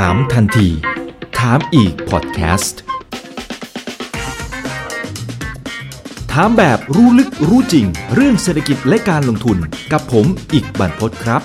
ถามทันที ถามอีกพอดแคสต์ ถามแบบรู้ลึกรู้จริง เรื่องเศรษฐกิจและการลงทุนกับผมอีกบันพศครับ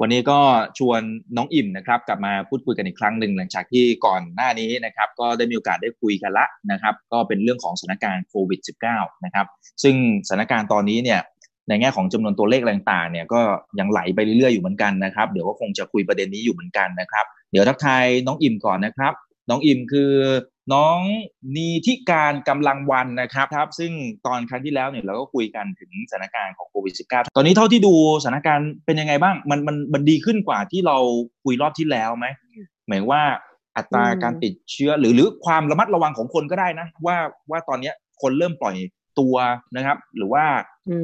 วันนี้ก็ชวนน้องอิ่มนะครับ กลับมาพูดคุยกันอีกครั้งหนึ่งหลังจากที่ก่อนหน้านี้นะครับ ก็ได้มีโอกาสได้คุยกันละนะครับ ก็เป็นเรื่องของสถานการณ์โควิด -19 นะครับ ซึ่งสถานการณ์ตอนนี้เนี่ย ในแง่ของจำนวนตัวเลขต่างๆเนี่ยก็ยังไหลไปเรื่อยๆอยู่เหมือนกันนะครับเดี๋ยวก็คงจะคุยประเด็นนี้อยู่เหมือนกันนะครับ เดี๋ยวทักทายน้องอิ่มก่อนนะครับ น้องอิ่มคือน้องนีทิการกำลังวันนะครับครับ ซึ่งตอนครั้งที่แล้วเนี่ยเราก็คุยกันถึงสถานการณ์ของโควิด -19 ตอนนี้เท่าที่ดูสถานการณ์เป็นยังไงบ้าง มันมันมันดีขึ้นกว่าที่เราคุยรอบที่แล้วไหมหมายว่าอัตราการติดเชื้อหรือหรือความระมัดระวังของคนก็ได้นะ ว่าว่าตอนนี้คนเริ่มปล่อย ตัวนะครับ หรือว่า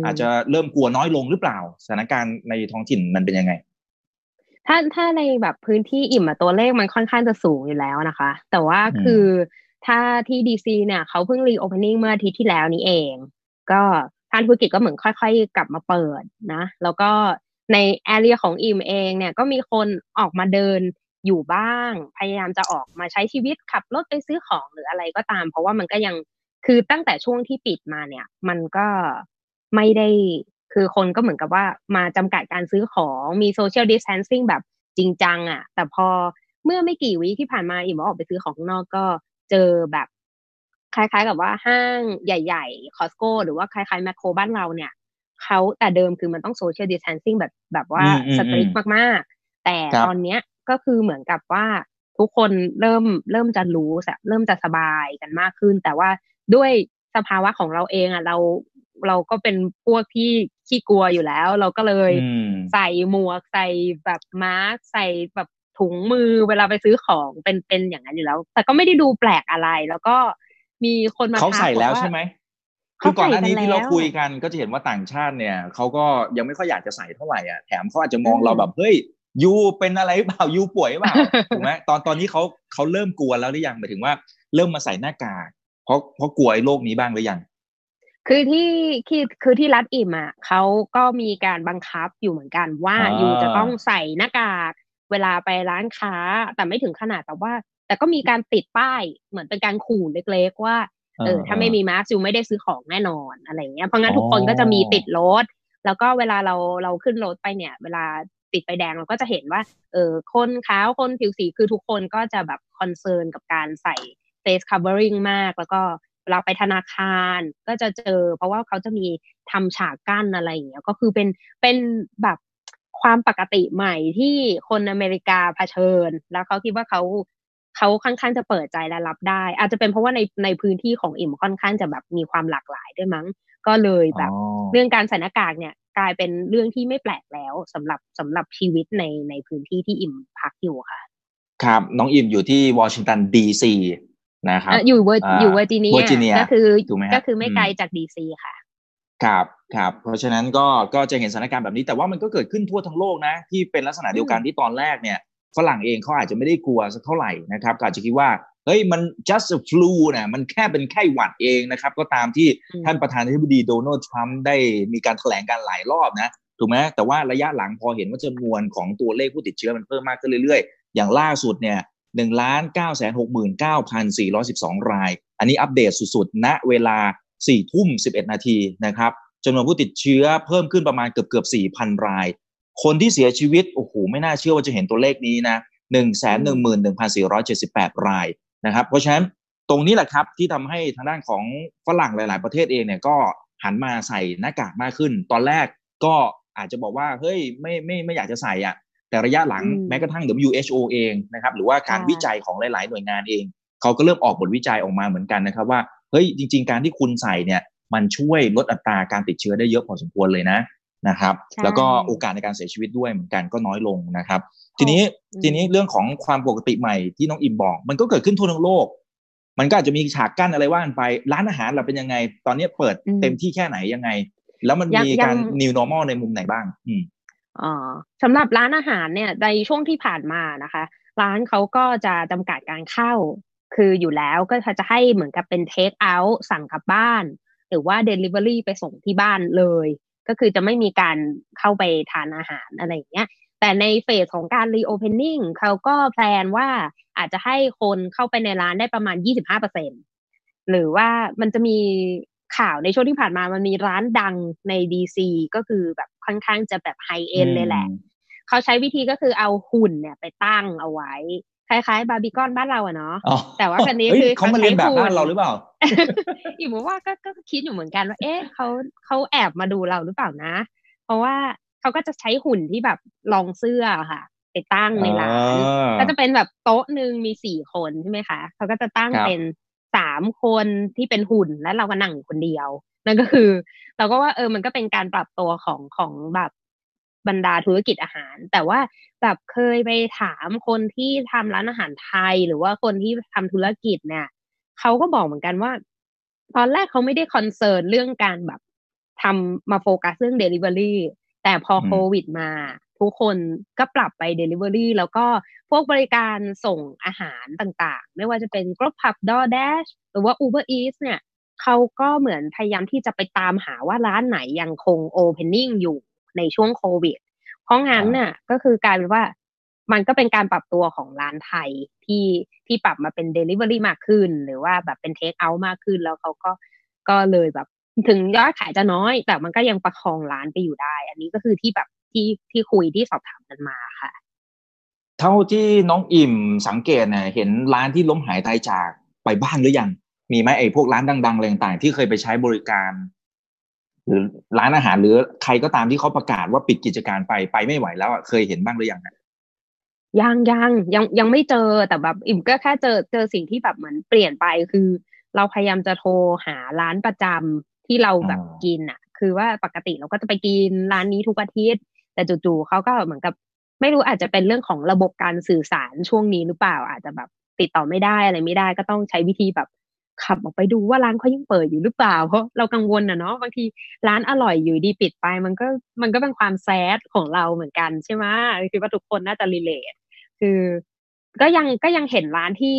อาจจะเริ่มกลัวน้อยลงหรือเปล่าสถานการณ์ในท้องถิ่นมันเป็นยังไง ถ้าถ้าในแบบพื้นที่อิ่มอะตัวเลขมันค่อนข้างจะสูงอยู่แล้วนะคะ แต่ว่าคือถ้าที่ดีซีเนี่ยเขาเพิ่งรีโอเพนนิ่งเมื่ออาทิตย์ที่แล้วนี้เอง ก็ทานธุรกิจก็เหมือนค่อยๆ กลับมาเปิดนะ แล้วก็ในแอเรียของอิ่มเองเนี่ยก็มีคนออกมาเดินอยู่บ้าง พยายามจะออกมาใช้ชีวิตขับรถไปซื้อของหรืออะไรก็ตาม เพราะว่ามันก็ยัง คือตั้งแต่ช่วงที่ปิดมาเนี่ย มันก็ไม่ได้คือคนก็เหมือนกับว่ามาจำกัดการซื้อของมี social distancing แบบจริงจังอะค่ะ แต่พอเมื่อไม่กี่วิที่ผ่านมาอิ่มออกไปซื้อของข้างนอกก็เจอแบบคล้ายๆ กับว่าห้างใหญ่ๆ Costco หรือว่าคล้ายๆแมคโครบ้านเราเนี่ยเขาแต่เดิมคือมันต้อง social distancing แบบแบบว่าสตริกมากๆ แต่ตอนเนี้ยก็คือเหมือนกับว่าทุกคนเริ่มเริ่มจะรู้เริ่มจะสบายกันมากขึ้น แต่ว่า ด้วยสภาวะของเราเองอะเราเราก็เป็นพวกที่ขี้กลัวอยู่แล้ว เราก็เลยใส่หมวกใส่แบบมาร์กใส่แบบถุงมือเวลาไปซื้อของเป็นเป็นอย่างนั้นอยู่แล้ว แต่ก็ไม่ได้ดูแปลกอะไร แล้วก็มีคนมาเขาใส่แล้วใช่ไหมคือก่อนหน้านี้ที่เราคุยกันก็จะเห็นว่าต่างชาติเนี่ยเขาก็ยังไม่ค่อยอยากจะใส่เท่าไหร่อะแถมเขาอาจจะมองเราแบบเฮ้ยยูเป็นอะไรเปล่ายูป่วยเปล่าถูกไหมตอนตอนนี้เขาเขาเริ่มกลัวแล้วหรือยังหมายถึงว่า เริ่มมาใส่หน้ากาก เพราะเพราะกลัวไอ้โรคนี้บ้างหรือยังคือที่คือคือที่รัฐอิ่มอะเขาก็มีการบังคับอยู่เหมือนกันว่าอยู่จะต้องใส่หน้ากากเวลาไปร้านค้า แต่ไม่ถึงขนาดแต่ว่า แต่ก็มีการติดป้ายเหมือนเป็นการขู่เล็กๆว่าเออถ้าไม่มีมาสก์อยู่ไม่ได้ซื้อของแน่นอนอะไรเงี้ยเพราะงั้นทุกคนก็จะมีติดรถแล้วก็เวลาเราเราขึ้นรถไปเนี่ย เวลาติดไฟแดงเราก็จะเห็นว่า เออคนขาวคนผิวสีคือทุกคนก็จะแบบคอนเซิร์นกับการใส่ face covering มาก แล้วก็เราไปธนาคารก็จะเจอ เพราะว่าเขาจะมีทำฉากกั้นอะไรอย่างเงี้ยก็คือเป็นเป็นแบบความปกติใหม่ที่คนอเมริกาเผชิญ แล้วเขาคิดว่าเขาเขาค่อนข้างจะเปิดใจและรับได้ อาจจะเป็นเพราะว่าในในพื้นที่ของอิ่มค่อนข้างจะแบบมีความหลากหลายด้วยมั้ง ก็เลยแบบ เรื่องการใส่หน้ากากเนี่ย กลายเป็นเรื่องที่ไม่แปลกแล้วสำหรับสำหรับชีวิตในในพื้นที่ที่อิ่มพักอยู่ค่ะ ครับ น้องอิ่มอยู่ที่วอชิงตันดีซี นะครับอยู่เวอร์อยู่เวอร์จิเนียก็คือก็คือไม่ไกลจากดีซีค่ะครับครับเพราะฉะนั้นก็ก็จะเห็นสถานการณ์แบบนี้แต่ว่ามันก็เกิดขึ้นทั่วทั้งโลกนะ ที่เป็นลักษณะเดียวกันที่ตอนแรกเนี่ยฝรั่งเองเขาอาจจะไม่ได้กลัวสักเท่าไหร่นะครับก็อาจจะคิดว่าเฮ้ยมัน just a flu นะมันแค่เป็นไข้หวัดเองนะครับ ก็ตามที่ท่านประธานาธิบดีโดนัลด์ทรัมป์ได้มีการแถลงการหลายรอบนะถูกไหมแต่ว่าระยะหลังพอเห็นว่าจำนวนของตัวเลขผู้ติดเชื้อมันเพิ่มมากขึ้นเรื่อยๆ อย่างล่าสุดเนี่ย หนึ่งล้านเก้าแสนหกหมื่นเก้าพันสี่ร้อยสิบสองราย อันนี้อัปเดตสุดๆ ณ เวลาสี่ทุ่มสิบเอ็ดนาทีนะครับจำนวนผู้ติดเชื้อเพิ่มขึ้นประมาณเกือบเกือบสี่พันราย คนที่เสียชีวิต โอ้โห ไม่น่าเชื่อว่าจะเห็นตัวเลขนี้นะหนึ่งแสนหนึ่งหมื่นหนึ่งพันสี่ร้อยเจ็ดสิบแปดรายนะครับ เพราะฉะนั้นตรงนี้แหละครับที่ทำให้ทางด้านของฝรั่งหลาย ๆ ประเทศเองเนี่ยก็หันมาใส่หน้ากากมากขึ้น ตอนแรกก็อาจจะบอกว่าเฮ้ยไม่ไม่ไม่อยากจะใส่อะ แต่ระยะหลังแม้กระทั่ง WHO เองนะครับหรือว่าการวิจัยของหลาย ๆ หน่วยงานเองเขาก็เริ่มออกบทวิจัยออกมาเหมือนกันนะครับว่าเฮ้ยจริง ๆ การที่คุณใส่เนี่ยมันช่วยลดอัตราการติดเชื้อได้เยอะพอสมควรเลยนะนะครับ แล้วก็โอกาสในการเสียชีวิตด้วยเหมือนกันก็น้อยลงนะครับ ทีนี้ทีนี้เรื่องของความปกติใหม่ที่น้องอิมบอก มันก็เกิดขึ้นทั่วทั้งโลก มันก็อาจจะมีฉากกั้นอะไรว่านไป ร้านอาหารเราเป็นยังไง ตอนนี้เปิดเต็มที่แค่ไหนยังไง แล้วมันมีการ new normal ในมุมไหนบ้าง อืม ออสำหรับร้านอาหารเนี่ยในช่วงที่ผ่านมานะคะ ร้านเขาก็จะจำกัดการเข้า คืออยู่แล้วก็จะให้เหมือนกับเป็นเทคเอาท์สั่งกลับบ้าน หรือว่าเดลิเวอรี่ไปส่งที่บ้านเลย ก็คือจะไม่มีการเข้าไปทานอาหารอะไรอย่างเงี้ยแต่ใน phase ของการ reopening เขาก็ plan ว่าอาจจะให้คนเข้าไปในร้านได้ประมาณ 25เปอร์เซ็นต์หรือว่ามันจะมี ข่าวในช่วงที่ผ่านมามันมีร้านดังในดีซีก็คือแบบค่อนข้างจะแบบ high-end เลยแหละ เขาใช้วิธีก็คือเอาหุ่นเนี่ยไปตั้งเอาไว้ คล้ายๆ บาร์บีกอนบ้านเราอะเนาะแต่ว่าคันนี้คือเขามาเรียนแบบบ้านเราหรือเปล่าอีกว่าก็ก็คิดอยู่เหมือนกันว่า เอ๊ะเขาเขาแอบมาดูเราหรือเปล่านะ เพราะว่าเขาก็จะใช้หุ่นที่แบบลองเสื้อค่ะ ไปตั้งในร้านก็จะเป็นแบบโต๊ะหนึ่งมีสี่คนใช่ไหมคะเขาก็จะตั้งเป็น สามคนที่เป็นหุ่นแล้วเราก็นั่งคนเดียว นั่นก็คือ เราก็ว่าเออมันก็เป็นการปรับตัวของของแบบบรรดาธุรกิจอาหาร แต่ว่าแบบเคยไปถามคนที่ทำร้านอาหารไทย หรือว่าคนที่ทำธุรกิจเนี่ยเขาก็บอกเหมือนกันว่า ตอนแรกเขาไม่ได้คอนเซิร์นเรื่องการแบบทำมาโฟกัสเรื่อง Delivery แต่พอโควิดมา ทุกคนก็ปรับไป Delivery แล้วก็พวกบริการส่งอาหารต่างๆ ไม่ว่าจะเป็น Grab Pub DoorDash หรือว่า Uber Eats เนี่ยเขาก็เหมือนพยายามที่จะไปตามหาว่าร้านไหนยังคง opening อยู่ในช่วงโควิด เพราะงั้นน่ะก็คือกลายเป็นว่ามันก็เป็นการปรับตัวของร้านไทยที่ที่ปรับมาเป็น Delivery มากขึ้น หรือว่าแบบเป็น Take Out มากขึ้นแล้วเขาก็ก็เลยแบบถึงยอดขายจะน้อย แต่มันก็ยังประคองร้านไปอยู่ได้ อันนี้ก็คือที่แบบ ที่ที่คุยที่สอบถามกันมาค่ะ เท่าที่น้องอิ่มสังเกตเนี่ยเห็นร้านที่ล้มหายตายจากไปบ้างหรือยัง มีไหมไอ้พวกร้านดังๆอะไรต่างๆ ที่เคยไปใช้บริการ หรือร้านอาหารหรือใครก็ตามที่เขาประกาศว่าปิดกิจการไปไปไม่ไหวแล้วเคยเห็นบ้างหรือยังนะยังยังยังยังไม่เจอแต่แบบอิ่มก็แค่เจอเจอสิ่งที่แบบเหมือนเปลี่ยนไปคือ เราพยายามจะโทรหาร้านประจำที่เราแบบกินอะ คือว่าปกติเราก็จะไปกินร้านนี้ทุกอาทิตย์ แต่จู่ๆเขาก็เหมือนกับ ไม่รู้อาจจะเป็นเรื่องของระบบการสื่อสารช่วงนี้หรือเปล่า อาจจะแบบติดต่อไม่ได้อะไรไม่ได้ ก็ต้องใช้วิธีแบบขับออกไปดูว่าร้านเขายังเปิดอยู่หรือเปล่า เพราะเรากังวลนะเนาะบางทีร้านอร่อยอยู่ดีปิดไป มันก็มันก็เป็นความแซดของเราเหมือนกันใช่ไหมคิดว่าทุกคนน่าจะรีเลทคือ ก็ยังก็ยังเห็นร้านที่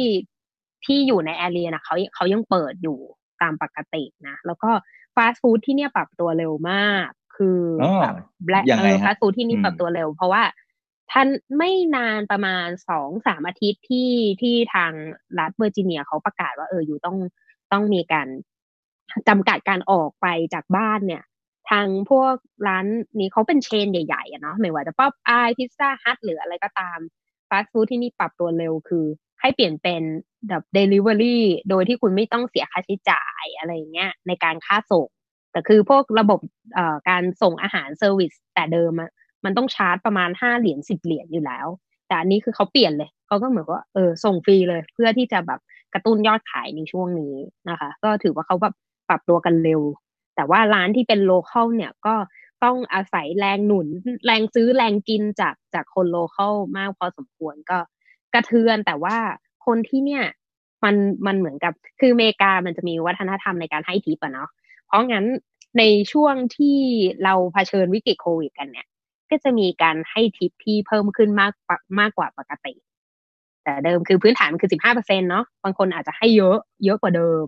ที่อยู่ในแอเรียนะเขาเขายังเปิดอยู่ตามปกตินะ แล้วก็ฟาสต์ฟู้ดที่เนี่ยปรับตัวเร็วมาก คือแบบแบล็คเออฟาสต์ฟู้ดที่นี่ปรับตัวเร็ว เพราะว่าท่านไม่นานประมาณสองสามอาทิตย์ที่ที่ทางรัฐเวอร์จิเนียเขาประกาศว่าเอออยู่ต้องต้องมีการจำกัดการออกไปจากบ้านเนี่ย ทางพวกร้านนี้เขาเป็น chain ใหญ่ๆอะเนาะไม่ว่าจะ Popeyes Pizza Hut หรืออะไรก็ตามฟาสต์ฟู้ดที่นี่ปรับตัวเร็วคือ ให้เปลี่ยนเป็นแบบเดลิเวอรี่โดยที่คุณไม่ต้องเสียค่าใช้จ่ายอะไรเงี้ยในการค่าส่ง แต่คือพวกระบบการส่งอาหาร service แต่เดิมมันต้องชาร์จประมาณห้าเหรียญสิบเหรียญอยู่แล้ว แต่อันนี้คือเขาเปลี่ยนเลยเขาก็เหมือนว่าเออส่งฟรีเลย เพื่อที่จะแบบกระตุ้นยอดขายในช่วงนี้นะคะ ก็ถือว่าเขาแบบปรับตัวกันเร็ว แต่ว่าร้านที่เป็น local เนี่ยก็ต้องอาศัยแรงหนุน แรงซื้อแรงกินจากจากคน local มากพอสมควรก็กระเทือนแต่ว่าคนที่เนี่ยมันมันเหมือนกับคืออเมริกามันจะมีวัฒนธรรมในการให้ทิปอะเนาะ ราะงั้นในช่วงที่เราเผชิญวิกฤตโควิดกันเนี่ย ก็จะมีการให้ทิปที่เพิ่มขึ้นมากมากกว่าปกติ แต่เดิมคือพื้นฐานมันคือสิบห้าเปอร์เซ็นเนาะบางคนอาจจะให้เยอะเยอะกว่าเดิม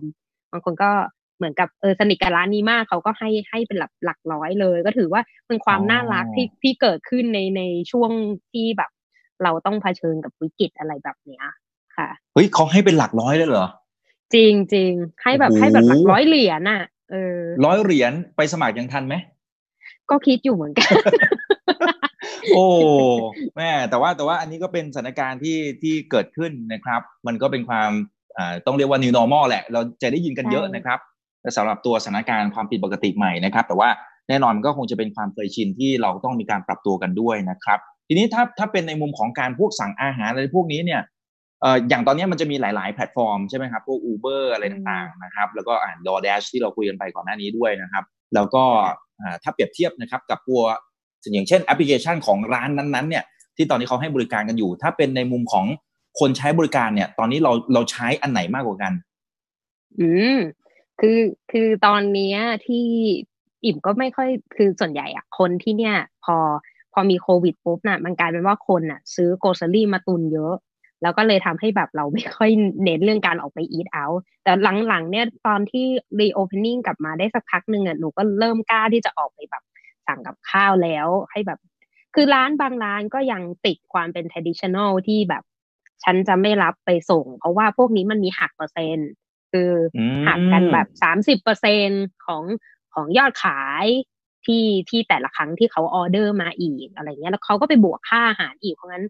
บางคนก็เหมือนกับเออสนิทกับร้านนี้มากเขาก็ให้ให้เป็นหลักหลักร้อยเลย ก็ถือว่าเป็นความน่ารักที่ที่เกิดขึ้นในในช่วงที่แบบ เราต้องเผชิญกับวิกฤตอะไรแบบเนี้ยค่ะเฮ้ยเขาให้เป็นหลักร้อยเลยเหรอจริงจริงให้แบบให้แบบหลักร้อยเหรียญอะเออ ร้อยเหรียญไปสมัครยังทันไหม ก็คิดอยู่เหมือนกัน โอ้แม่แต่ว่าแต่ว่าอันนี้ก็เป็นสถานการณ์ที่ที่เกิดขึ้นนะครับ มันก็เป็นความอ่าต้องเรียกว่า new normal แหละ เราจะได้ยินกันเยอะนะครับสำหรับตัวสถานการณ์ความผิดปกติใหม่นะครับ แต่ว่าแน่นอนก็คงจะเป็นความเคยชินที่เราต้องมีการปรับตัวกันด้วยนะครับ ทีนี้ถ้าถ้าเป็นในมุมของการพวกสั่งอาหารอะไรพวกนี้เนี่ยเอ่ออย่างตอนนี้มันจะมีหลาย ๆ แพลตฟอร์มใช่ไหมครับพวก Uber อะไรต่างๆนะครับแล้วก็อ่าน DoorDash ที่เราคุยกันไปก่อนหน้านี้ด้วยนะครับ แล้วก็ถ้าเปรียบเทียบนะครับกับตัวอย่างเช่นแอปพลิเคชันของร้านนั้นๆเนี่ยที่ตอนนี้เขาให้บริการกันอยู่ ถ้าเป็นในมุมของคนใช้บริการเนี่ย ตอนนี้เราเราใช้อันไหนมากกว่ากัน อืมคือคือตอนนี้ที่อิ่มก็ไม่ค่อยคือส่วนใหญ่อะคนที่เนี่ย พอพอมีโควิดปุ๊บน่ะมันกลายเป็นว่าคนน่ะ ซื้อโกลเซอรี่มาตุนเยอะ แล้วก็เลยทำให้แบบเราไม่ค่อยเน้นเรื่องการออกไปอีทเอาแต่หลังๆเนี่ยตอนที่รีโอเพนนิ่งกลับมาได้สักพักหนึ่งอะหนูก็เริ่มกล้าที่จะออกไปแบบสั่งกับข้าวแล้วให้แบบ คือร้านบางร้านก็ยังติดความเป็น traditional ที่แบบ ฉันจะไม่รับไปส่ง เพราะว่าพวกนี้มันมีหักเปอร์เซ็นต์คือหักกันแบบสามสิบเปอร์เซ็นของของยอดขายที่ที่แต่ละครั้งที่เขาออเดอร์มาอีกอะไรเงี้ย แล้วเขาก็ไปบวกค่าอาหารอีกเพราะงั้น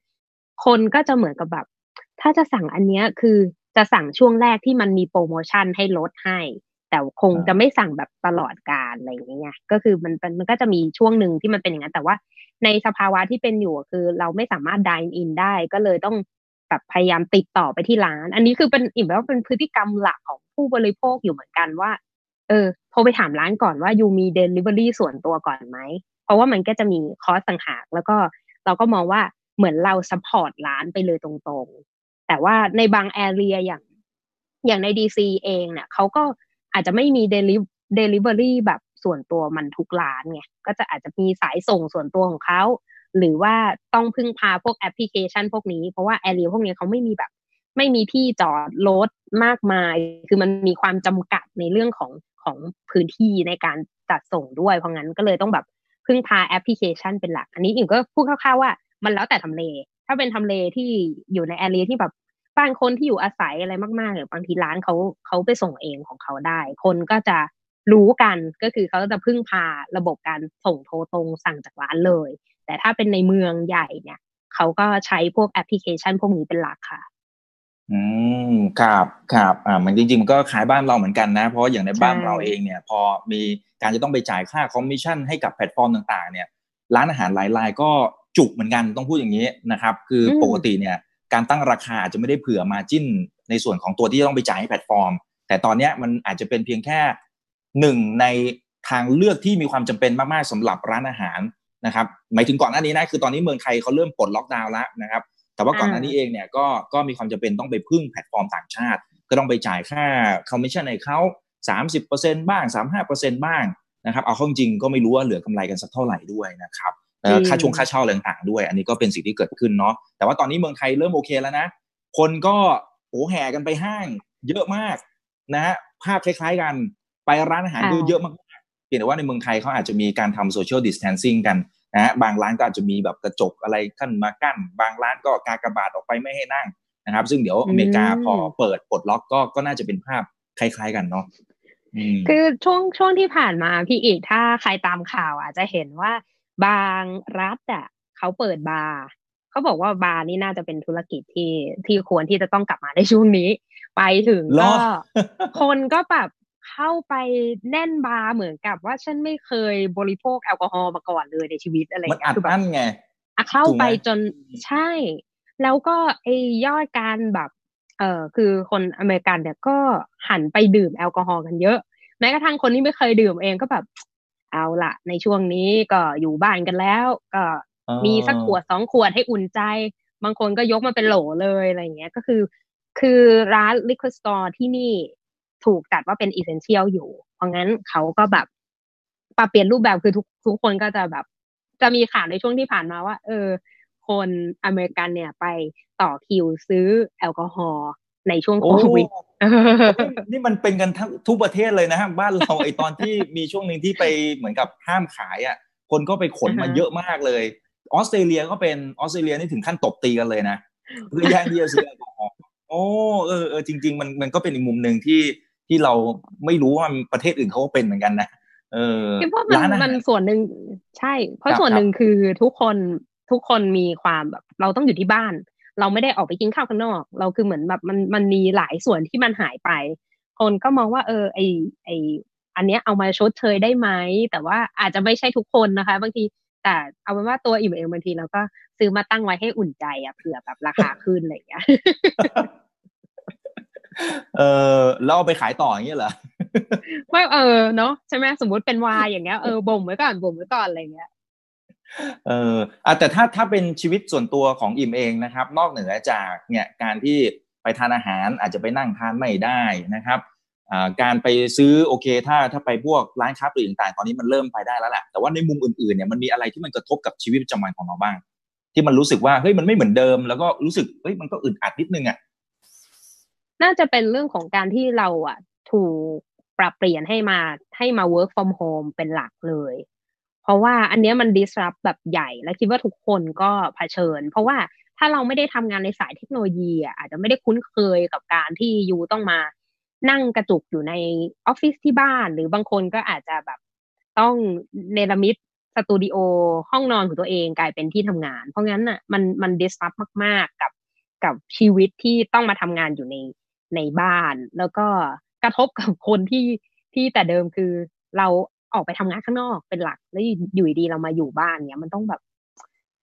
คนก็จะเหมือนกับแบบ ถ้าจะสั่งอันเนี้ยคือจะสั่งช่วงแรกที่มันมีโปรโมชั่นให้ลดให้ แต่คงจะไม่สั่งแบบตลอดการอะไรอย่างเงี้ยก็คือมันมันก็จะมีช่วงหนึ่งที่มันเป็นอย่างนั้นแต่ว่าในสภาวะที่เป็นอยู่คือเราไม่สามารถดินอินได้ก็เลยต้องแบบพยายามติดต่อไปที่ร้าน อันนี้คือเป็นอิ่มว่าเป็นพฤติกรรมหลักของผู้บริโภคอยู่เหมือนกันว่า เออโทรไปถามร้านก่อนว่า you มีเดลิเวอรี่ส่วนตัวก่อนไหม เพราะว่ามันก็จะมี cost ต่างหาก แล้วก็เราก็มองว่า เหมือนเรา support ร้านไปเลยตรงๆ แต่ว่าในบาง area อย่าง อย่างในดีซีเองเนี่ยเขาก็อาจจะไม่มี deli delivery แบบส่วนตัวมันทุกร้านไงก็จะอาจจะมีสายส่งส่วนตัวของเขาหรือว่าต้องพึ่งพาพวกแอปพลิเคชันพวกนี้ เพราะว่า area พวกนี้เขาไม่มีแบบ ไม่มีที่จอดรถมากมาย คือมันมีความจำกัดในเรื่องของของพื้นที่ในการจัดส่งด้วย เพราะงั้นก็เลยต้องแบบพึ่งพาแอปพลิเคชันเป็นหลัก อันนี้อิงก็พูดคร่าวๆว่า มันแล้วแต่ทำเล ถ้าเป็นทำเลที่อยู่ใน area ที่แบบบ้านคนที่อยู่อาศัยอะไรมากๆหรือบางทีร้านเขาเขาไปส่งเองของเขาได้ คนก็จะรู้กันก็คือเขาจะพึ่งพาระบบการส่งโทรตรงสั่งจากร้านเลย แต่ถ้าเป็นในเมืองใหญ่เนี่ยเขาก็ใช้พวกแอปพลิเคชันพวกนี้เป็นหลักค่ะ อืมครับครับอ่ามันจริงๆก็คล้ายบ้านเราเหมือนกันนะ เพราะอย่างในบ้านเราเองเนี่ย พอมีการจะต้องไปจ่ายค่าคอมมิชชั่นให้กับแพลตฟอร์มต่าง ๆ เนี่ย ร้านอาหารหลายรายก็ จุกเหมือนกันต้องพูดอย่างนี้นะครับ คือปกติเนี่ยการตั้งราคาอาจจะไม่ได้เผื่อ margin ในส่วนของตัวที่ต้องไปจ่ายให้แพลตฟอร์ม แต่ตอนนี้มันอาจจะเป็นเพียงแค่หนึ่งในทางเลือกที่มีความจำเป็นมากๆสำหรับร้านอาหารนะครับหมายถึงก่อนหน้านี้นะคือตอนนี้เมืองไทยเขาเริ่มปลดล็อกดาวน์แล้วนะครับ แต่ว่าก่อนหน้านี้เองเนี่ยก็ก็มีความจำเป็นต้องไปพึ่งแพลตฟอร์มต่างชาติ ก็ต้องไปจ่ายค่าคอมมิชชั่นให้เขา30%บ้าง 35%บ้างนะครับ เอาเข้าจริงก็ไม่รู้ว่าเหลือกำไรกันสักเท่าไหร่ด้วยนะครับ ค่าชงค่าเช่าอะไรต่างๆด้วย อันนี้ก็เป็นสิ่งที่เกิดขึ้นเนาะแต่ว่าตอนนี้เมืองไทยเริ่มโอเคแล้วนะ คนก็โอ้แห่กันไปห้าง เยอะมากนะฮะภาพคล้าย ๆกันไปร้านอาหารเยอะมากเพียงแต่ว่าในเมืองไทยเขาอาจจะมีการทำ social distancing กันนะบางร้านก็อาจจะมีแบบกระจกอะไรคั่นมากั้น บางร้านก็กากระบาดออกไปไม่ให้นั่งนะครับ ซึ่งเดี๋ยวอเมริกาพอเปิดปลดล็อกก็ก็น่าจะเป็นภาพคล้าย ๆ กันเนาะคือช่วงช่วงที่ผ่านมาพี่อีกถ้าใครตามข่าวอาจจะเห็นว่า บางรัฐอะเขาเปิดบาร์เขาบอกว่าบาร์นี่น่าจะเป็นธุรกิจที่ที่ควรที่จะต้องกลับมาในช่วงนี้ ไปถึงก็คนก็แบบเข้าไปแน่นบาร์เหมือนกับว่าฉันไม่เคยบริโภคแอลกอฮอล์มาก่อนเลยในชีวิตอะไรเงี้ยคือแบบไงอะเข้าไปจนใช่ แล้วก็ไอยอดการแบบเออคือคนอเมริกันเนี่ยก็หันไปดื่มแอลกอฮอล์กันเยอะแม้กระทั่งคนที่ไม่เคยดื่มเองก็แบบ เอาละในช่วงนี้ก็อยู่บ้านกันแล้ว ก็มีสักขวดสองขวดให้อุ่นใจ บางคนก็ยกมาเป็นโหลเลยอะไรเงี้ยก็คือ คือร้าน liquor store ที่นี่ถูกจัดว่าเป็น essential อยู่ เพราะงั้นเขาก็แบบปรับเปลี่ยนรูปแบบคือทุกทุกคนก็จะแบบ จะมีข่าวในช่วงที่ผ่านมาว่า เออ คนอเมริกันเนี่ยไปต่อคิวซื้อแอลกอฮอล์ ในช่วงโควิดนี่มันเป็นกันทั้งทุกประเทศเลยนะฮะบ้านเราไอตอนที่มีช่วงหนึ่งที่ไปเหมือนกับห้ามขายอะคนก็ไปขนมาเยอะมากเลยออสเตรเลียก็เป็นออสเตรเลียนี่ถึงขั้นตบตีกันเลยนะเพื่อแย่งที่จะซื้อแอลกอฮอล์โอ้เออเออจริง ๆ มันมันก็เป็นอีกมุมหนึ่งที่ที่เราไม่รู้ว่าประเทศอื่นเขาก็เป็นเหมือนกันนะเออเพราะมันมันส่วนหนึ่งใช่ เพราะส่วนหนึ่งคือทุกคนทุกคนมีความแบบเราต้องอยู่ที่บ้าน เราไม่ได้ออกไปกินข้าวข้างนอก เราคือเหมือนแบบมันมันมีหลายส่วนที่มันหายไป คนก็มองว่า เออไอไออันเนี้ยเอามาชดเชยได้ไหมแต่ว่าอาจจะไม่ใช่ทุกคนนะคะ บางทีแต่เอาเป็นว่าตัวอิ่มเองบางทีเราก็ซื้อมาตั้งไว้ให้อุ่นใจอะเผื่อแบบราคาขึ้นอะไรอย่างเงี้ยเออแล้วเอาไปขายต่ออย่างเงี้ยเหรอไม่เออเนาะใช่ไหมสมมติเป็นวายอย่างเงี้ยเออบ่มไว้ก่อนบ่มไว้ก่อนอะไรเงี้ย เอออแต่ถ้าถ้าเป็นชีวิตส่วนตัวของอิมเองนะครับ นอกเหนือจากเนี่ยการที่ไปทานอาหารอาจจะไปนั่งทานไม่ได้นะครับการไปซื้อโอเค ถ้าถ้าไปพวกร้านค้าปลีกต่างๆตอนนี้มันเริ่มไปได้แล้วแหละแต่ว่าในมุมอื่นๆเนี่ยมันมีอะไรที่มันกระทบกับชีวิตประจำวันของเราบ้าง ที่มันรู้สึกว่าเฮ้ยมันไม่เหมือนเดิม แล้วก็รู้สึกเฮ้ยมันก็อึดอัดนิดนึงอะน่าจะเป็นเรื่องของการที่เราอะถูกปรับเปลี่ยนให้มาให้มา work from home เป็นหลักเลย เพราะว่าอันเนี้ยมัน disrupt แบบใหญ่ และคิดว่าทุกคนก็เผชิญ เพราะว่าถ้าเราไม่ได้ทำงานในสายเทคโนโลยีอะอาจจะไม่ได้คุ้นเคยกับการที่ยูต้องมานั่งกระจุกอยู่ในออฟฟิศที่บ้าน หรือบางคนก็อาจจะแบบต้องเนรมิตสตูดิโอห้องนอนของตัวเองกลายเป็นที่ทำงาน เพราะงั้นอะมันมัน disrupt มากๆกับกับชีวิตที่ต้องมาทำงานอยู่ในในบ้าน แล้วก็กระทบกับคนที่ที่แต่เดิมคือเรา ออกไปทำงานข้างนอกเป็นหลัก แล้วอยู่ดีเรามาอยู่บ้านเนี้ยมันต้องแบบ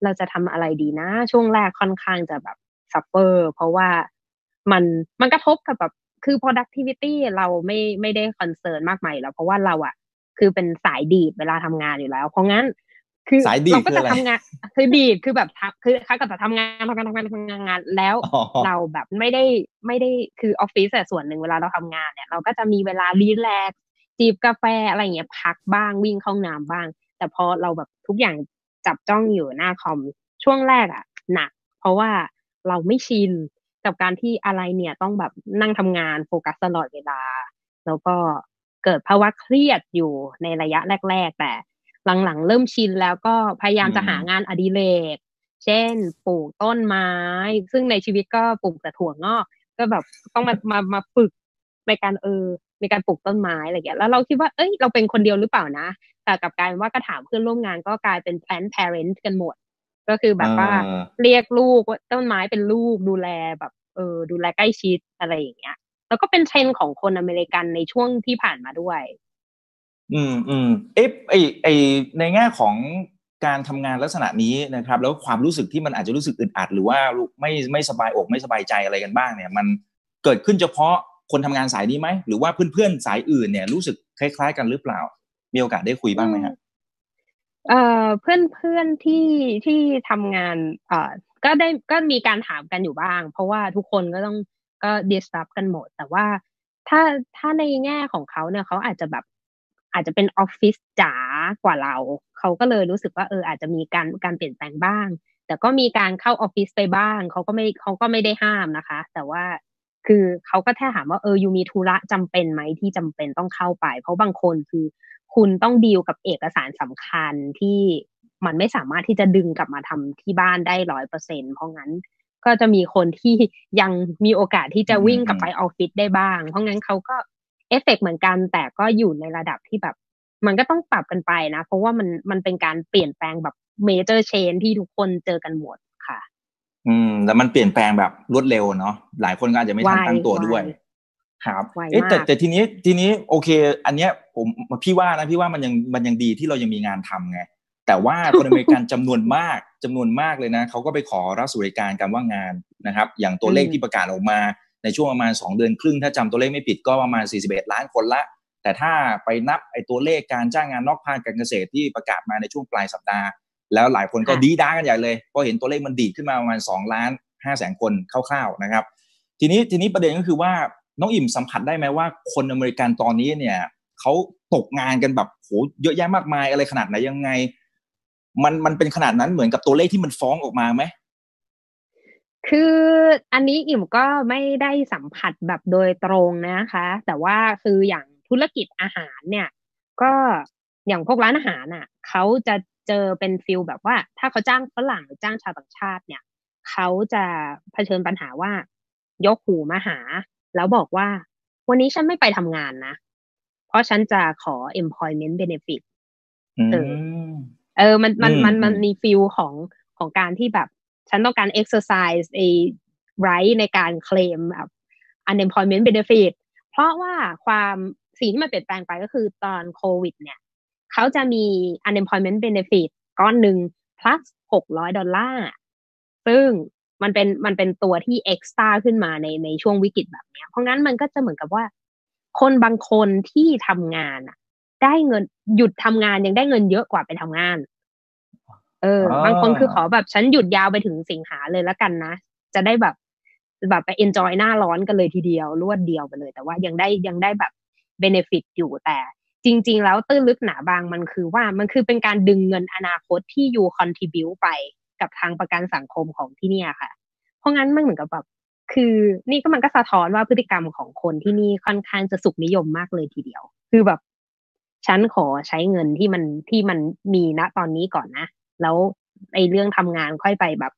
เราจะทำอะไรดีนะ ช่วงแรกค่อนข้างจะแบบ suffer เพราะว่ามันมันกระทบกับแบบคือ productivity เราไม่ไม่ได้ concern มากมายแล้วเพราะว่าเราอะคือเป็นสายดีดเวลาทำงานอยู่แล้ว เพราะงั้น คือเราก็จะทำงานคือดีดคือแบบคือเขาก็จะทำงานทำงานทำงานทำงานแล้ว เราแบบไม่ได้ไม่ได้คือออฟฟิศแต่ส่วนหนึ่งเวลาเราทำงานเนี่ย เราก็จะมีเวลา relax จีบกาแฟอะไรเงี้ยพักบ้างวิ่งเข้าน้ำบ้าง แต่พอเราแบบทุกอย่างจับจ้องอยู่หน้าคอมช่วงแรกอะหนัก เพราะว่าเราไม่ชินกับการที่อะไรเนี่ยต้องแบบนั่งทำงานโฟกัสตลอดเวลา แล้วก็เกิดภาวะเครียดอยู่ในระยะแรก ๆ แต่หลังๆ เริ่มชินแล้วก็พยายามจะหางานอดิเรกเช่น ปลูกต้นไม้ ซึ่งในชีวิตก็ปลูกแต่ถั่วงอก ก็แบบต้องมามามาฝึก ในการเออในการปลูกต้นไม้อะไรอย่างเงี้ยแล้วเราคิดว่าเอ้ยเราเป็นคนเดียวหรือเปล่านะ แต่กับการว่าก็ถามเพื่อนร่วมงานก็กลายเป็น plant parent กันหมด ก็คือแบบว่าเรียกลูกว่าต้นไม้เป็นลูกดูแลแบบเออดูแลใกล้ชิดอะไรอย่างเงี้ย แล้วก็เป็นเทรนด์ของคนอเมริกันในช่วงที่ผ่านมาด้วย อืมอืมเอ๊ะไอไอในแง่ของการทำงานลักษณะนี้นะครับ แล้วความรู้สึกที่มันอาจจะรู้สึกอึดอัด หรือว่าไม่ไม่สบายอกไม่สบายใจอะไรกันบ้างเนี่ย มันเกิดขึ้นเฉพาะ คนทำงานสายนี้ไหมหรือว่าเพื่อนๆสายอื่นเนี่ยรู้สึกคล้าย ๆ กันหรือเปล่า มีโอกาสได้คุยบ้างไหมครับเอ่อเพื่อนเพื่อนที่ที่ทำงานเอ่อก็ได้ก็มีการถามกันอยู่บ้าง เพราะว่าทุกคนก็ต้องก็ดิสรับกันหมด แต่ว่าถ้าถ้าในแง่ของเขาเนี่ยเขาอาจจะแบบอาจจะเป็นออฟฟิศจ๋ากว่าเราเขาก็เลยรู้สึกว่าเอออาจจะมีการการเปลี่ยนแปลงบ้าง แต่ก็มีการเข้าออฟฟิศไปบ้างเขาก็ไม่เขาก็ไม่ได้ห้ามนะคะ แต่ว่า คือเขาก็แค่ถามว่าเออ you มีธุระจำเป็นไหมที่จำเป็นต้องเข้าไป เพราะบางคนคือ คุณต้องดีลกับเอกสารสำคัญที่มันไม่สามารถที่จะดึงกลับมาทำที่บ้านได้ร้อยเปอร์เซ็นเพราะงั้นก็จะมีคนที่ยังมีโอกาสที่จะวิ่งกลับไปออฟฟิศได้บ้าง เพราะงั้นเขาก็เอฟเฟกเหมือนกันแต่ก็อยู่ในระดับที่แบบ มันก็ต้องปรับกันไปนะ เพราะว่ามันมันเป็นการเปลี่ยนแปลงแบบเมเจอร์เชนที่ทุกคนเจอกันหมดค่ะ อืมแล้วมันเปลี่ยนแปลงแบบรวดเร็วเนาะหลายคนก็อาจจะไม่ทันตั้งตัวด้วย ครับเอ๊ะแต่แต่ทีนี้ทีนี้โอเค อันเนี้ยผมพี่ว่านะพี่ว่ามันยังมันยังดีที่เรายังมีงานทำไงแต่ว่าคนอเมริกันจำนวนมากจำนวนมากเลยนะเขาก็ไปขอรับสวัสดิการการว่างงานนะครับ อย่างตัวเลขที่ประกาศออกมาในช่วงประมาณ 2 เดือนครึ่ง ถ้าจำตัวเลขไม่ผิดก็ประมาณ 41 ล้านคนละ แต่ถ้าไปนับไอ้ตัวเลขการจ้างงานนอกภาคการเกษตรที่ประกาศมาในช่วงปลายสัปดาห์ แล้วหลายคนก็ดีด้ากันใหญ่เลยเพราะเห็นตัวเลขมันดีดขึ้นมาประมาณ2ล้าน5แสนคนคร่าวๆนะครับ ทีนี้ทีนี้ประเด็นก็คือว่าน้องอิ่มสัมผัสได้ไหมว่าคนอเมริกันตอนนี้เนี่ยเขาตกงานกันแบบโหเยอะแยะมากมายอะไรขนาดไหนยังไง มันมันเป็นขนาดนั้นเหมือนกับตัวเลขที่มันฟ้องออกมาไหมคืออันนี้อิ่มก็ไม่ได้สัมผัสแบบโดยตรงนะคะ แต่ว่าคืออย่างธุรกิจอาหารเนี่ย ก็อย่างพวกร้านอาหารอะเขาจะ เจอเป็น feel แบบว่า ถ้าเขาจ้างฝรั่งหรือจ้างชาวต่างชาติเนี่ย เขาจะเผชิญปัญหาว่า ยกหูมาหา แล้วบอกว่า วันนี้ฉันไม่ไปทำงานนะ เพราะฉันจะขอ unemployment benefit เออเออมันมันมันมันมี feel ของของการที่แบบ ฉันต้องการ exercise ไอ้ right ในการเคลมแบบ unemployment benefit เพราะว่าความสิ่งที่มันเปลี่ยนแปลงไปก็คือตอนโควิด เนี่ย เขาจะมี unemployment benefit ก้อนหนึ่ง plus หกร้อยดอลลาร์ ซึ่งมันเป็นมันเป็นตัวที่ extra ขึ้นมาในในช่วงวิกฤตแบบนี้เพราะงั้นมันก็จะเหมือนกับว่า คนบางคนที่ทำงานอะได้เงินหยุดทำงานยังได้เงินเยอะกว่าไปทำงาน เออ บางคนคือขอแบบฉันหยุดยาวไปถึงสิงหาเลยแล้วกันนะ จะได้แบบแบบไป enjoy หน้าร้อนกันเลยทีเดียวรวดเดียวไปเลย แต่ว่ายังได้ยังได้แบบ benefit อยู่แต่ จริง ๆ แล้วตื้นลึกหนาบางมันคือว่ามันคือเป็นการดึงเงินอนาคตที่ you contribute ไปกับทางประกันสังคมของที่เนี่ยค่ะ เพราะงั้นมันเหมือนกับแบบคือนี่ก็มันก็สะท้อนว่าพฤติกรรมของคนที่นี่ค่อนข้างจะสุขนิยมมากเลยทีเดียว คือแบบฉันขอใช้เงินที่มันที่มันมีณตอนนี้ก่อนนะ แล้วไอ้เรื่องทำงานค่อยไปแบบ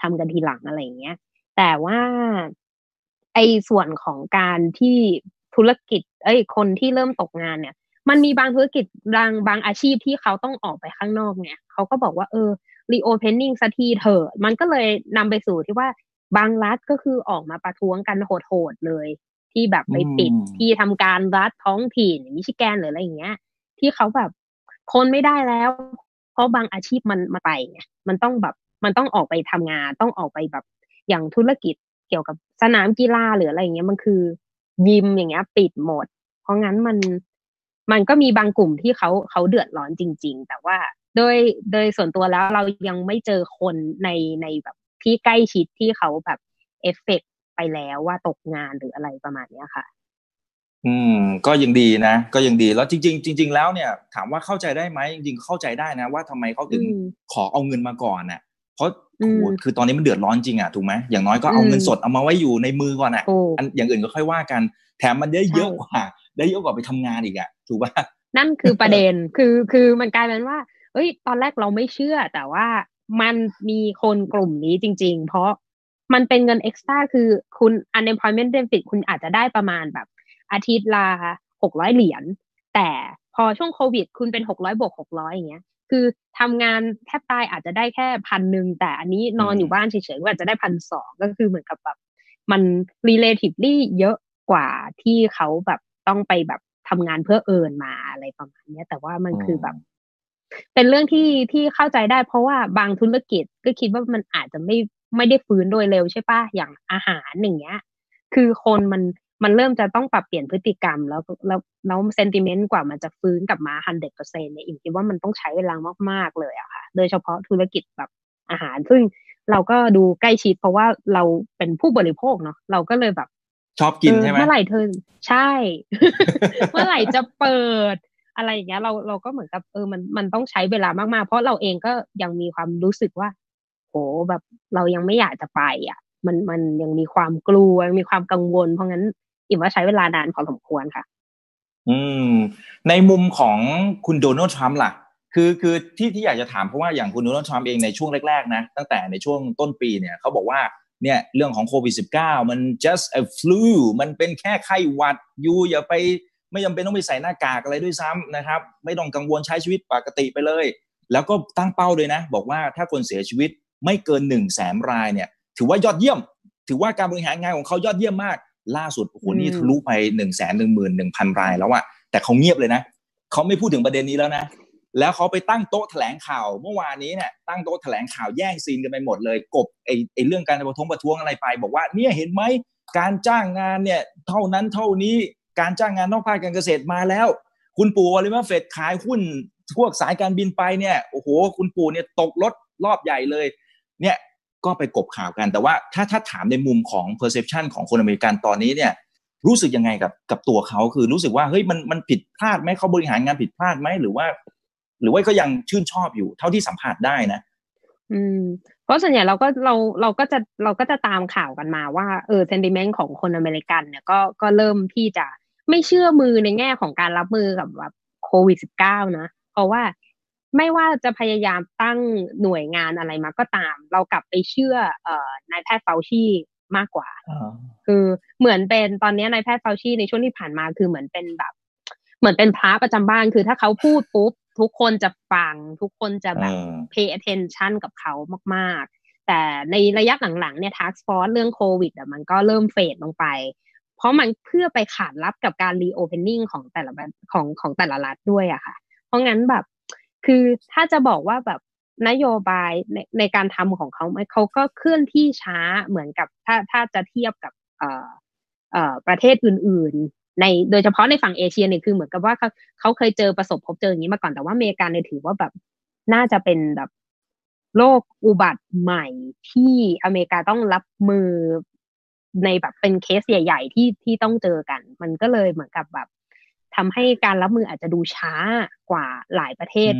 ทำกันทีหลังอะไรอย่างเงี้ย แต่ว่าไอ้ส่วนของการที่ธุรกิจ เอ้ย คนที่เริ่มตกงานเนี่ย มันมีบางธุรกิจบางบางอาชีพที่เขาต้องออกไปข้างนอกเนี่ยเขาก็บอกว่าเออรีโอเพนนิ่งสักทีเถอะมันก็เลยนำไปสู่ที่ว่าบางรัฐก็คือออกมาประท้วงกันโหดๆเลย ที่แบบไปปิดที่ทำการรัฐท้องถิ่นมิชิแกนหรืออะไรอย่างเงี้ย ที่เขาแบบทนไม่ได้แล้ว เพราะบางอาชีพมันมาไปไงมันต้องแบบมันต้องออกไปทำงาน ต้องออกไปแบบอย่างธุรกิจเกี่ยวกับสนามกีฬาหรืออะไรอย่างเงี้ยมันคือยิมอย่างเงี้ย ปิดหมด เพราะงั้นมัน มันก็มีบางกลุ่มที่เขาเขาเดือดร้อนจริง ๆ แต่ว่าโดยโดยส่วนตัวแล้วเรายังไม่เจอคนในในแบบที่ใกล้ชิดที่เขาแบบเอฟเฟกไปแล้วว่าตกงานหรืออะไรประมาณนี้ค่ะ อืม ก็ยังดีนะ ก็ยังดีแล้วจริง ๆ จริง ๆ แล้วเนี่ย ถามว่าเข้าใจได้ไหมจริงๆเข้าใจได้นะ ว่าทำไมเขาถึงขอเอาเงินมาก่อนน่ะ เพราะโอ้คือตอนนี้มันเดือดร้อนจริงอะถูกไหมอย่างน้อยก็เอาเงินสดเอามาไว้อยู่ในมือก่อนอะอันอย่างอื่นก็ค่อยว่ากัน แถมมันได้เยอะกว่า ได้เยอะกว่าไปทำงานอีกอะถูกป่ะนั่นคือประเด็นคือคือมันกลายเป็นว่า เอ้ย ตอนแรกเราไม่เชื่อ แต่ว่ามันมีคนกลุ่มนี้จริง ๆ เพราะมันเป็นเงินเอ็กซ์ต้าคือคุณ unemployment benefit คุณอาจจะได้ประมาณแบบ อาทิตย์ละหกร้อยเหรียญแต่พอช่วงโควิด คุณเป็นหกร้อยบวกหกร้อยอย่างเงี้ย คือทำงานแทบตายอาจจะได้แค่พันหนึ่งแต่อันนี้นอนอยู่บ้านเฉยๆก็อาจจะได้พันสองก็คือเหมือนกับแบบมัน relatively เยอะกว่าที่เขาแบบ ต้องไปแบบทำงานเพื่อเอินมาอะไรประมาณนี้แต่ว่ามันคือแบบ เป็นเรื่องที่ที่เข้าใจได้ เพราะว่าบางธุรกิจก็คิดว่ามันอาจจะไม่ไม่ได้ฟื้นโดยเร็วใช่ปะอย่างอาหารอย่างเงี้ย คือคนมันมันเริ่มจะต้องปรับเปลี่ยนพฤติกรรมแล้วแล้วแล้วเซนติเมนต์กว่ามันจะฟื้นกลับมาฮันเด็ดเปอร์เซ็นต์เนี่ยอิมคิดว่ามันต้องใช้เวลามาก ๆ เลยอะค่ะ โดยเฉพาะธุรกิจแบบอาหาร ซึ่งเราก็ดูใกล้ชิดเพราะว่าเราเป็นผู้บริโภคเนาะเราก็เลยแบบ ชอบกินใช่ไหมเมื่อไหร่เธอใช่ เมื่อไหร่จะเปิดอะไรอย่างเงี้ยเราเราก็เหมือนกับเออมันมันต้องใช้เวลามากๆ เพราะเราเองก็ยังมีความรู้สึกว่าโหแบบเรายังไม่อยากจะไป อะ มันมันยังมีความกลัวมีความกังวล เพราะงั้นอิมว่าใช้เวลานานพอสมควรค่ะ อืม ในมุมของคุณโดนัลด์ทรัมป์ล่ะ คือคือที่ที่อยากจะถามเพราะว่าอย่างคุณโดนัลด์ทรัมป์เองในช่วงแรกๆนะตั้งแต่ในช่วงต้นปีเนี่ยเขาบอกว่า เนี่ยเรื่องของโควิด -19 มัน just a flu มันเป็นแค่ไข้หวัดยูอย่าไปไม่จาเป็นต้องไปใส่หน้ากากอะไรด้วยซ้ำนะครับ ไม่ต้องกังวลใช้ชีวิตปกติไปเลย แล้วก็ตั้งเป้าเลยนะ บอกว่าถ้าคนเสียชีวิตไม่เกินหนึ่งแสนรายเนี่ย ถือว่ายอดเยี่ยม ถือว่าการบริหารงานของเขายอดเยี่ยมมาก ล่าสุดโอ้โหนี่ทะลุไปหนึ่งแสนหนึ่งหมื่นหนึ่งพันรายแล้วอะแต่เขาเงียบเลยนะเขาไม่พูดถึงประเด็นนี้แล้วนะ แล้วเขาไปตั้งโต๊ะแถลงข่าวเมื่อวานนี้เนี่ยตั้งโต๊ะแถลงข่าวแย่งซีนกันไปหมดเลย กบไอ้ไอ้เรื่องการประท้วงประท้วงอะไรไป บอกว่าเนี่ยเห็นไหมการจ้างงานเนี่ยเท่านั้นเท่านี้การจ้างงานนอกภาคการเกษตรมาแล้ว คุณปู่วอลเลย์เฟดขายหุ้นพวกสายการบินไปเนี่ยโอ้โหคุณปู่เนี่ยตกรถรอบใหญ่เลย เนี่ยก็ไปกบข่าวกัน แต่ว่าถ้าถ้าถามในมุมของ perception ของคนอเมริกันตอนนี้เนี่ยรู้สึกยังไงกับกับตัวเขาคือรู้สึกว่าเฮ้ยมันมันผิดพลาดไหมเขาบริหารงานผิดพลาดไหมหรือว่า หรือว่าก็ยังชื่นชอบอยู่เท่าที่สัมผัสได้นะอืมเพราะส่วนใหญ่เราก็เราเราก็จะเราก็จะตามข่าวกันมาว่าเออ sentiment ของคนอเมริกันเนี่ยก็ก็เริ่มที่จะไม่เชื่อมือในแง่ของการรับมือกับแบบโควิด -19 นะ เพราะว่าไม่ว่าจะพยายามตั้งหน่วยงานอะไรมาก็ตาม เรากลับไปเชื่อเอ่อนายแพทย์เฟาชีมากกว่าคือเหมือนเป็นตอนนี้นายแพทย์เฟาชีในช่วงที่ผ่านมาคือเหมือนเป็นแบบ เหมือนเป็นพระประจำบ้านคือถ้าเขาพูดปุ๊บ ทุกคนจะฟัง ทุกคนจะแบบ pay attention กับเขามากๆ แต่ในระยะหลังๆเนี่ย task force เรื่องโควิดอะมันก็เริ่มเฟดลงไป เพราะมันเพื่อไปขาดรับกับการรีโอเพนนิ่งของแต่ละของของแต่ละรัฐด้วยอะค่ะ เพราะงั้นแบบคือถ้าจะบอกว่าแบบนโยบายในในการทำของเขาเขาก็เคลื่อนที่ช้าเหมือนกับถ้าถ้าจะเทียบกับเอ่อเอ่อประเทศอื่นๆ ในโดยเฉพาะในฝั่งเอเชียเนี่ยคือเหมือนกับว่าเขาเขาเคยเจอประสบพบเจออย่างนี้มาก่อนแต่ว่าอเมริกาเนี่ยถือว่าแบบน่าจะเป็นแบบโรคอุบัติใหม่ที่อเมริกาต้องรับมือในแบบเป็นเคสใหญ่ ๆ ที่ที่ต้องเจอกัน มันก็เลยเหมือนกับแบบทำให้การรับมืออาจจะดูช้ากว่าหลายประเทศ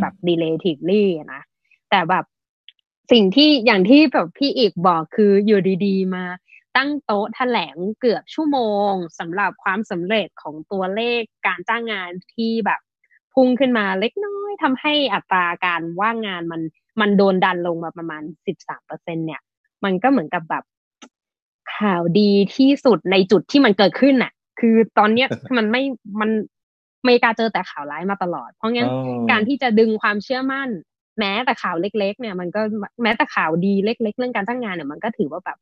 แบบ relatively นะแต่แบบสิ่งที่อย่างที่แบบพี่อีกบอกคืออยู่ดีๆ มา ตั้งโต๊ะแถลงเกือบชั่วโมงสำหรับความสำเร็จของตัวเลขการจ้างงานที่แบบพุ่งขึ้นมาเล็กน้อยทำให้อัตราการว่างงานมันมันโดนดันลงมาประมาณสิบสามเปอร์เซ็นเนี่ย มันก็เหมือนกับแบบข่าวดีที่สุดในจุดที่มันเกิดขึ้นน่ะ คือตอนเนี้ยมันไม่มันอเมริกาเจอแต่ข่าวร้ายมาตลอด เพราะงั้นการที่จะดึงความเชื่อมั่น แม้แต่ข่าวเล็ก ๆ เนี่ย มันก็แม้แต่ข่าวดีเล็ก ๆ เรื่องการจ้างงานเนี่ยมันก็ถือว่าแบบ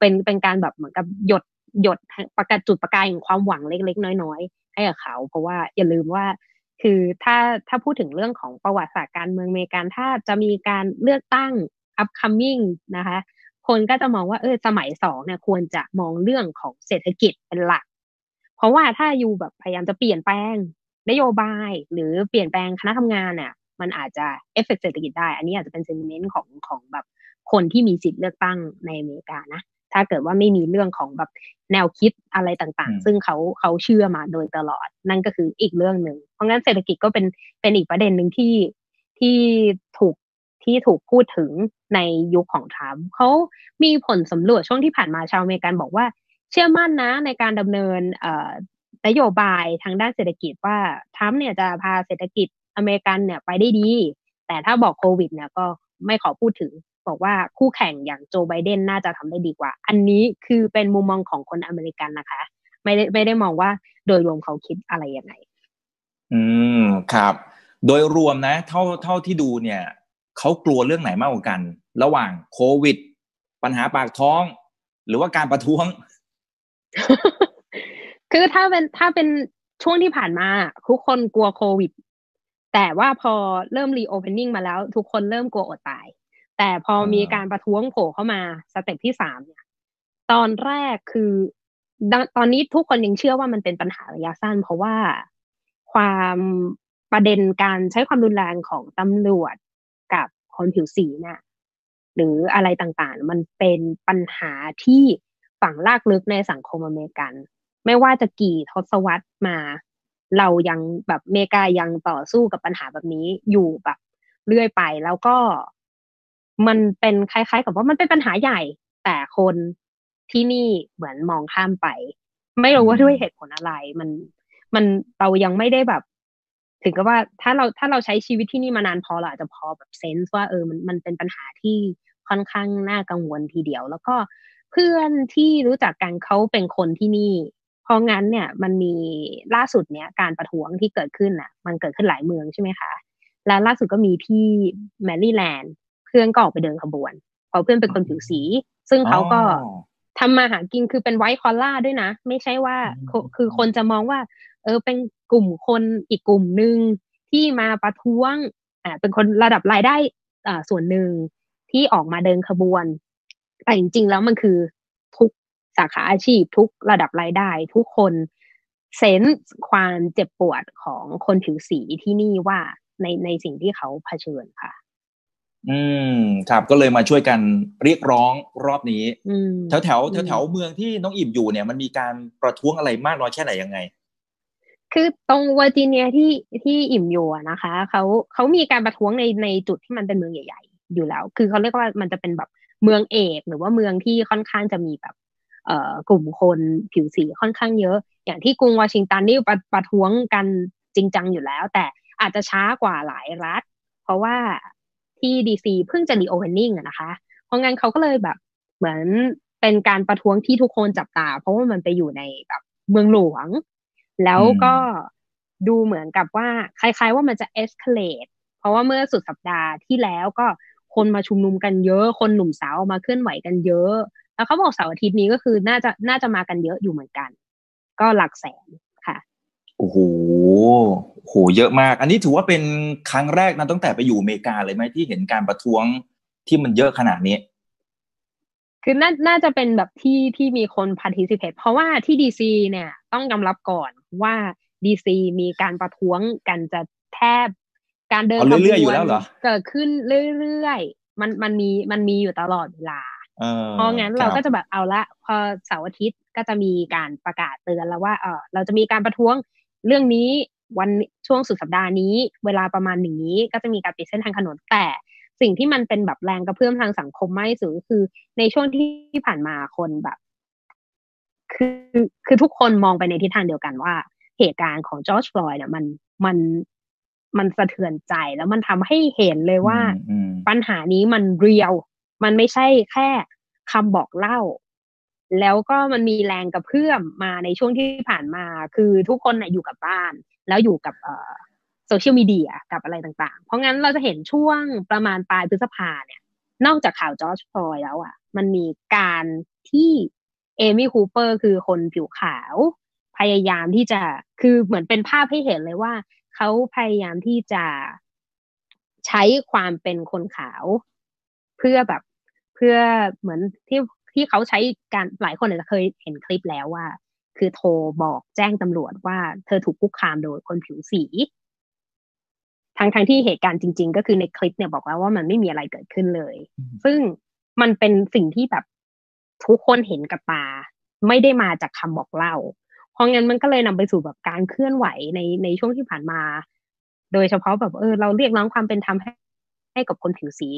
เป็นเป็นการแบบเหมือนกับหยดหยดประกาศจุดประกายของความหวังเล็ก ๆ น้อย ๆ ให้กับเขา เพราะว่าอย่าลืมว่า คือถ้าถ้าพูดถึงเรื่องของประวัติศาสตร์การเมืองอเมริกันถ้าจะมีการเลือกตั้ง upcoming นะคะ คนก็จะมองว่าเออสมัยสองเนี่ยควรจะมองเรื่องของเศรษฐกิจเป็นหลัก เพราะว่าถ้าอยู่แบบพยายามจะเปลี่ยนแปลงนโยบาย หรือเปลี่ยนแปลงคณะทำงานเนี่ยมันอาจจะเอฟเฟกเศรษฐกิจได้ อันนี้อาจจะเป็นเซนิเมนต์ของของแบบคนที่มีสิทธิ์เลือกตั้งในอเมริกานะ ถ้าเกิดว่าไม่มีเรื่องของแบบแนวคิดอะไรต่างๆ ซึ่งเขาเขาเชื่อมาโดยตลอด นั่นก็คืออีกเรื่องหนึ่งเพราะงั้นเศรษฐกิจก็เป็นเป็นอีกประเด็นหนึ่งที่ที่ถูกที่ถูกพูดถึงในยุคของทรัมป์เขามีผลสำรวจช่วงที่ผ่านมาชาวอเมริกันบอกว่า เชื่อมั่นนะในการดำเนินนโยบายทางด้านเศรษฐกิจว่าทรัมป์เนี่ยจะพาเศรษฐกิจอเมริกันเนี่ยไปได้ดี แต่ถ้าบอกโควิดเนี่ยก็ไม่ขอพูดถึง บอกว่าคู่แข่งอย่างโจไบเดนน่าจะทำได้ดีกว่า อันนี้คือเป็นมุมมองของคนอเมริกันนะคะ ไม่ได้ไม่ได้มองว่าโดยรวมเขาคิดอะไรยังไง อืมครับ โดยรวมนะ เท่าเท่าที่ดูเนี่ยเขากลัวเรื่องไหนมากกว่ากัน ระหว่างโควิด ปัญหาปากท้อง หรือว่าการประท้วง คือถ้าเป็นถ้าเป็นช่วงที่ผ่านมา ทุกคนกลัวโควิดแต่ว่าพอเริ่ม reopening มาแล้ว ทุกคนเริ่มกลัวอดตาย แต่พอมีการประท้วงโผล่เข้ามา step ที่สามเนี่ยตอนแรกคือตอนนี้ทุกคนยังเชื่อว่ามันเป็นปัญหาระยะสั้น เพราะว่าความประเด็นการใช้ความรุนแรงของตำรวจกับคนผิวสีเนี่ยหรืออะไรต่างๆ มันเป็นปัญหาที่ฝังลากลึกในสังคมอเมริกัน ไม่ว่าจะกี่ทศวรรษมา เรายังแบบเมกายังต่อสู้กับปัญหาแบบนี้อยู่แบบเรื่อยไป แล้วก็ มันเป็นคล้ายๆ กับว่ามันเป็นปัญหาใหญ่ แต่คนที่นี่เหมือนมองข้ามไป ไม่รู้ว่าด้วยเหตุผลอะไร มันมันเรายังไม่ได้แบบ ถึงกับว่าถ้าเราถ้าเราใช้ชีวิตที่นี่มานานพอเราอาจจะพอแบบเซนส์ว่าเออมันมันเป็นปัญหาที่ค่อนข้างน่ากังวลทีเดียว แล้วก็เพื่อนที่รู้จักกันเขาเป็นคนที่นี่ เพราะงั้นเนี่ย มันมีล่าสุดเนี่ยการประท้วงที่เกิดขึ้นอะ มันเกิดขึ้นหลายเมืองใช่ไหมคะ และล่าสุดก็มีที่แมรี่แลนด์ เพื่อนก็ออกไปเดินขบวนเพราะเพื่อนเป็นคนผิวสี ซึ่งเขาก็ทำมาหากินคือเป็นไวท์คอลล่าด้วยนะ ไม่ใช่ว่าคือคนจะมองว่า เออเป็นกลุ่มคนอีกกลุ่มหนึ่งที่มาประท้วงอ่าเป็นคนระดับรายได้อ่าส่วนหนึ่งที่ออกมาเดินขบวน แต่จริง ๆ แล้วมันคือทุกสาขาอาชีพทุกระดับรายได้ ทุกคนเซนส์ความเจ็บปวดของคนผิวสีที่นี่ว่าในในสิ่งที่เขาเผชิญค่ะ อืมครับก็เลยมาช่วยกันเรียกร้องรอบนี้แถวแถวแถวแถวเมืองที่น้องอิ่มอยู่เนี่ยมันมีการประท้วงอะไรมากน้อยแค่ไหนยังไง คือตรงเวอร์จิเนียที่ที่อิ่มอยู่นะคะเขาเขามีการประท้วงในในจุดที่มันเป็นเมืองใหญ่ๆ อยู่แล้ว คือเขาเรียกว่ามันจะเป็นแบบเมืองเอกหรือว่าเมืองที่ค่อนข้างจะมีแบบเอ่อกลุ่มคนผิวสีค่อนข้างเยอะ อย่างที่กรุงวอชิงตันนี่ประประท้วงกันจริงจังอยู่แล้ว แต่อาจจะช้ากว่าหลายรัฐ เพราะว่า ที่ดีซีเพิ่งจะ reopening อะนะคะ เพราะงั้นเขาก็เลยแบบเหมือนเป็นการประท้วงที่ทุกคนจับตา เพราะว่ามันไปอยู่ในแบบเมืองหลวง แล้วก็ดูเหมือนกับว่าคล้ายๆว่ามันจะ escalate เพราะว่าเมื่อสุดสัปดาห์ที่แล้วก็คนมาชุมนุมกันเยอะ คนหนุ่มสาวมาเคลื่อนไหวกันเยอะ แล้วเขาบอกเสาร์อาทิตย์นี้ก็คือน่าจะน่าจะมากันเยอะอยู่เหมือนกัน ก็หลักแสน โอ้โหโห เยอะมาก อันนี้ถือว่าเป็นครั้งแรกนะตั้งแต่ไปอยู่อเมริกาเลยไหมที่เห็นการประท้วงที่มันเยอะขนาดนี้ คือน่าน่าจะเป็นแบบที่ที่มีคน participate เพราะว่าที่ดีซีเนี่ย ต้องยอมรับก่อนว่าดีซีมีการประท้วงกันจะแทบ การเดินขบวนเกิดขึ้นเรื่อยๆมันมันมีมันมีอยู่ตลอดเวลาเพราะงั้นเราก็จะแบบเอาละ พอเสาร์อาทิตย์ก็จะมีการประกาศเตือนแล้วว่าเออเราจะมีการประท้วง เรื่องนี้วันช่วงสุดสัปดาห์นี้ เวลาประมาณหนึ่งนี้ ก็จะมีการปิดเส้นทางถนนแต่สิ่งที่มันเป็นแบบแรงกระเพื่อมทางสังคมมากที่สุดคือ ในช่วงที่ผ่านมาคนแบบ คือคือทุกคนมองไปในทิศทางเดียวกันว่า เหตุการณ์ของจอร์จฟลอยด์เนี่ยมันมันมันสะเทือนใจแล้วมันทำให้เห็นเลยว่าอืมปัญหานี้มัน real มันไม่ใช่แค่คำบอกเล่า แล้วก็มันมีแรงกระเพื่อมมาในช่วงที่ผ่านมา คือทุกคนนะอยู่กับบ้าน แล้วอยู่กับโซเชียลมีเดียกับอะไรต่างๆ เพราะงั้นเราจะเห็นช่วงประมาณปลายพฤษภาเนี่ย นอกจากข่าวจอร์จฟลอยด์แล้วอะ มันมีการที่เอมี่คูเปอร์คือคนผิวขาว พยายามที่จะคือเหมือนเป็นภาพให้เห็นเลยว่า เขาพยายามที่จะใช้ความเป็นคนขาว เพื่อแบบเพื่อเหมือนที่ ที่เขาใช้การหลายคนอาจจะเคยเห็นคลิปแล้วว่า คือโทรบอกแจ้งตำรวจว่าเธอถูกคุกคามโดยคนผิวสีทั้งทั้งที่เหตุการณ์จริง ๆ ก็คือในคลิปเนี่ยบอกแล้วว่ามันไม่มีอะไรเกิดขึ้นเลย ซึ่งมันเป็นสิ่งที่แบบทุกคนเห็นกับตา ไม่ได้มาจากคำบอกเล่า เพราะงั้นมันก็เลยนำไปสู่แบบการเคลื่อนไหวในในช่วงที่ผ่านมา โดยเฉพาะแบบเออเราเรียกร้องความเป็นธรรมให้ให้กับคนผิวสี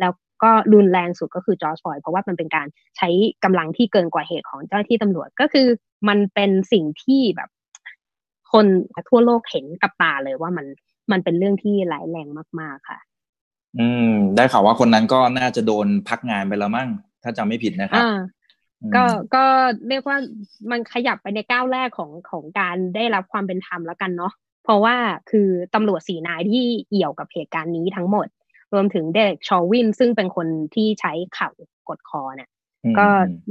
แล้วก็รุนแรงสุดก็คือจอร์จฟลอยด์เพราะว่ามันเป็นการใช้กำลังที่เกินกว่าเหตุของเจ้าหน้าที่ตำรวจก็คือมันเป็นสิ่งที่แบบ คนทั่วโลกเห็นกับตาเลยว่ามันมันเป็นเรื่องที่ร้ายแรงมาก ๆค่ะ อืม ได้ข่าวว่าคนนั้นก็น่าจะโดนพักงานไปแล้วมั้งถ้าจำไม่ผิดนะครับอ่าก็ก็เรียกว่ามันขยับไปในก้าวแรกของของการได้รับความเป็นธรรมแล้วกันเนาะเพราะว่าคือตำรวจสีนายที่เอี่ยวกับเหตุการณ์นี้ทั้งหมด รวมถึงเดเร็กชอวินซึ่งเป็นคนที่ใช้เข่ากดคอเนี่ยก็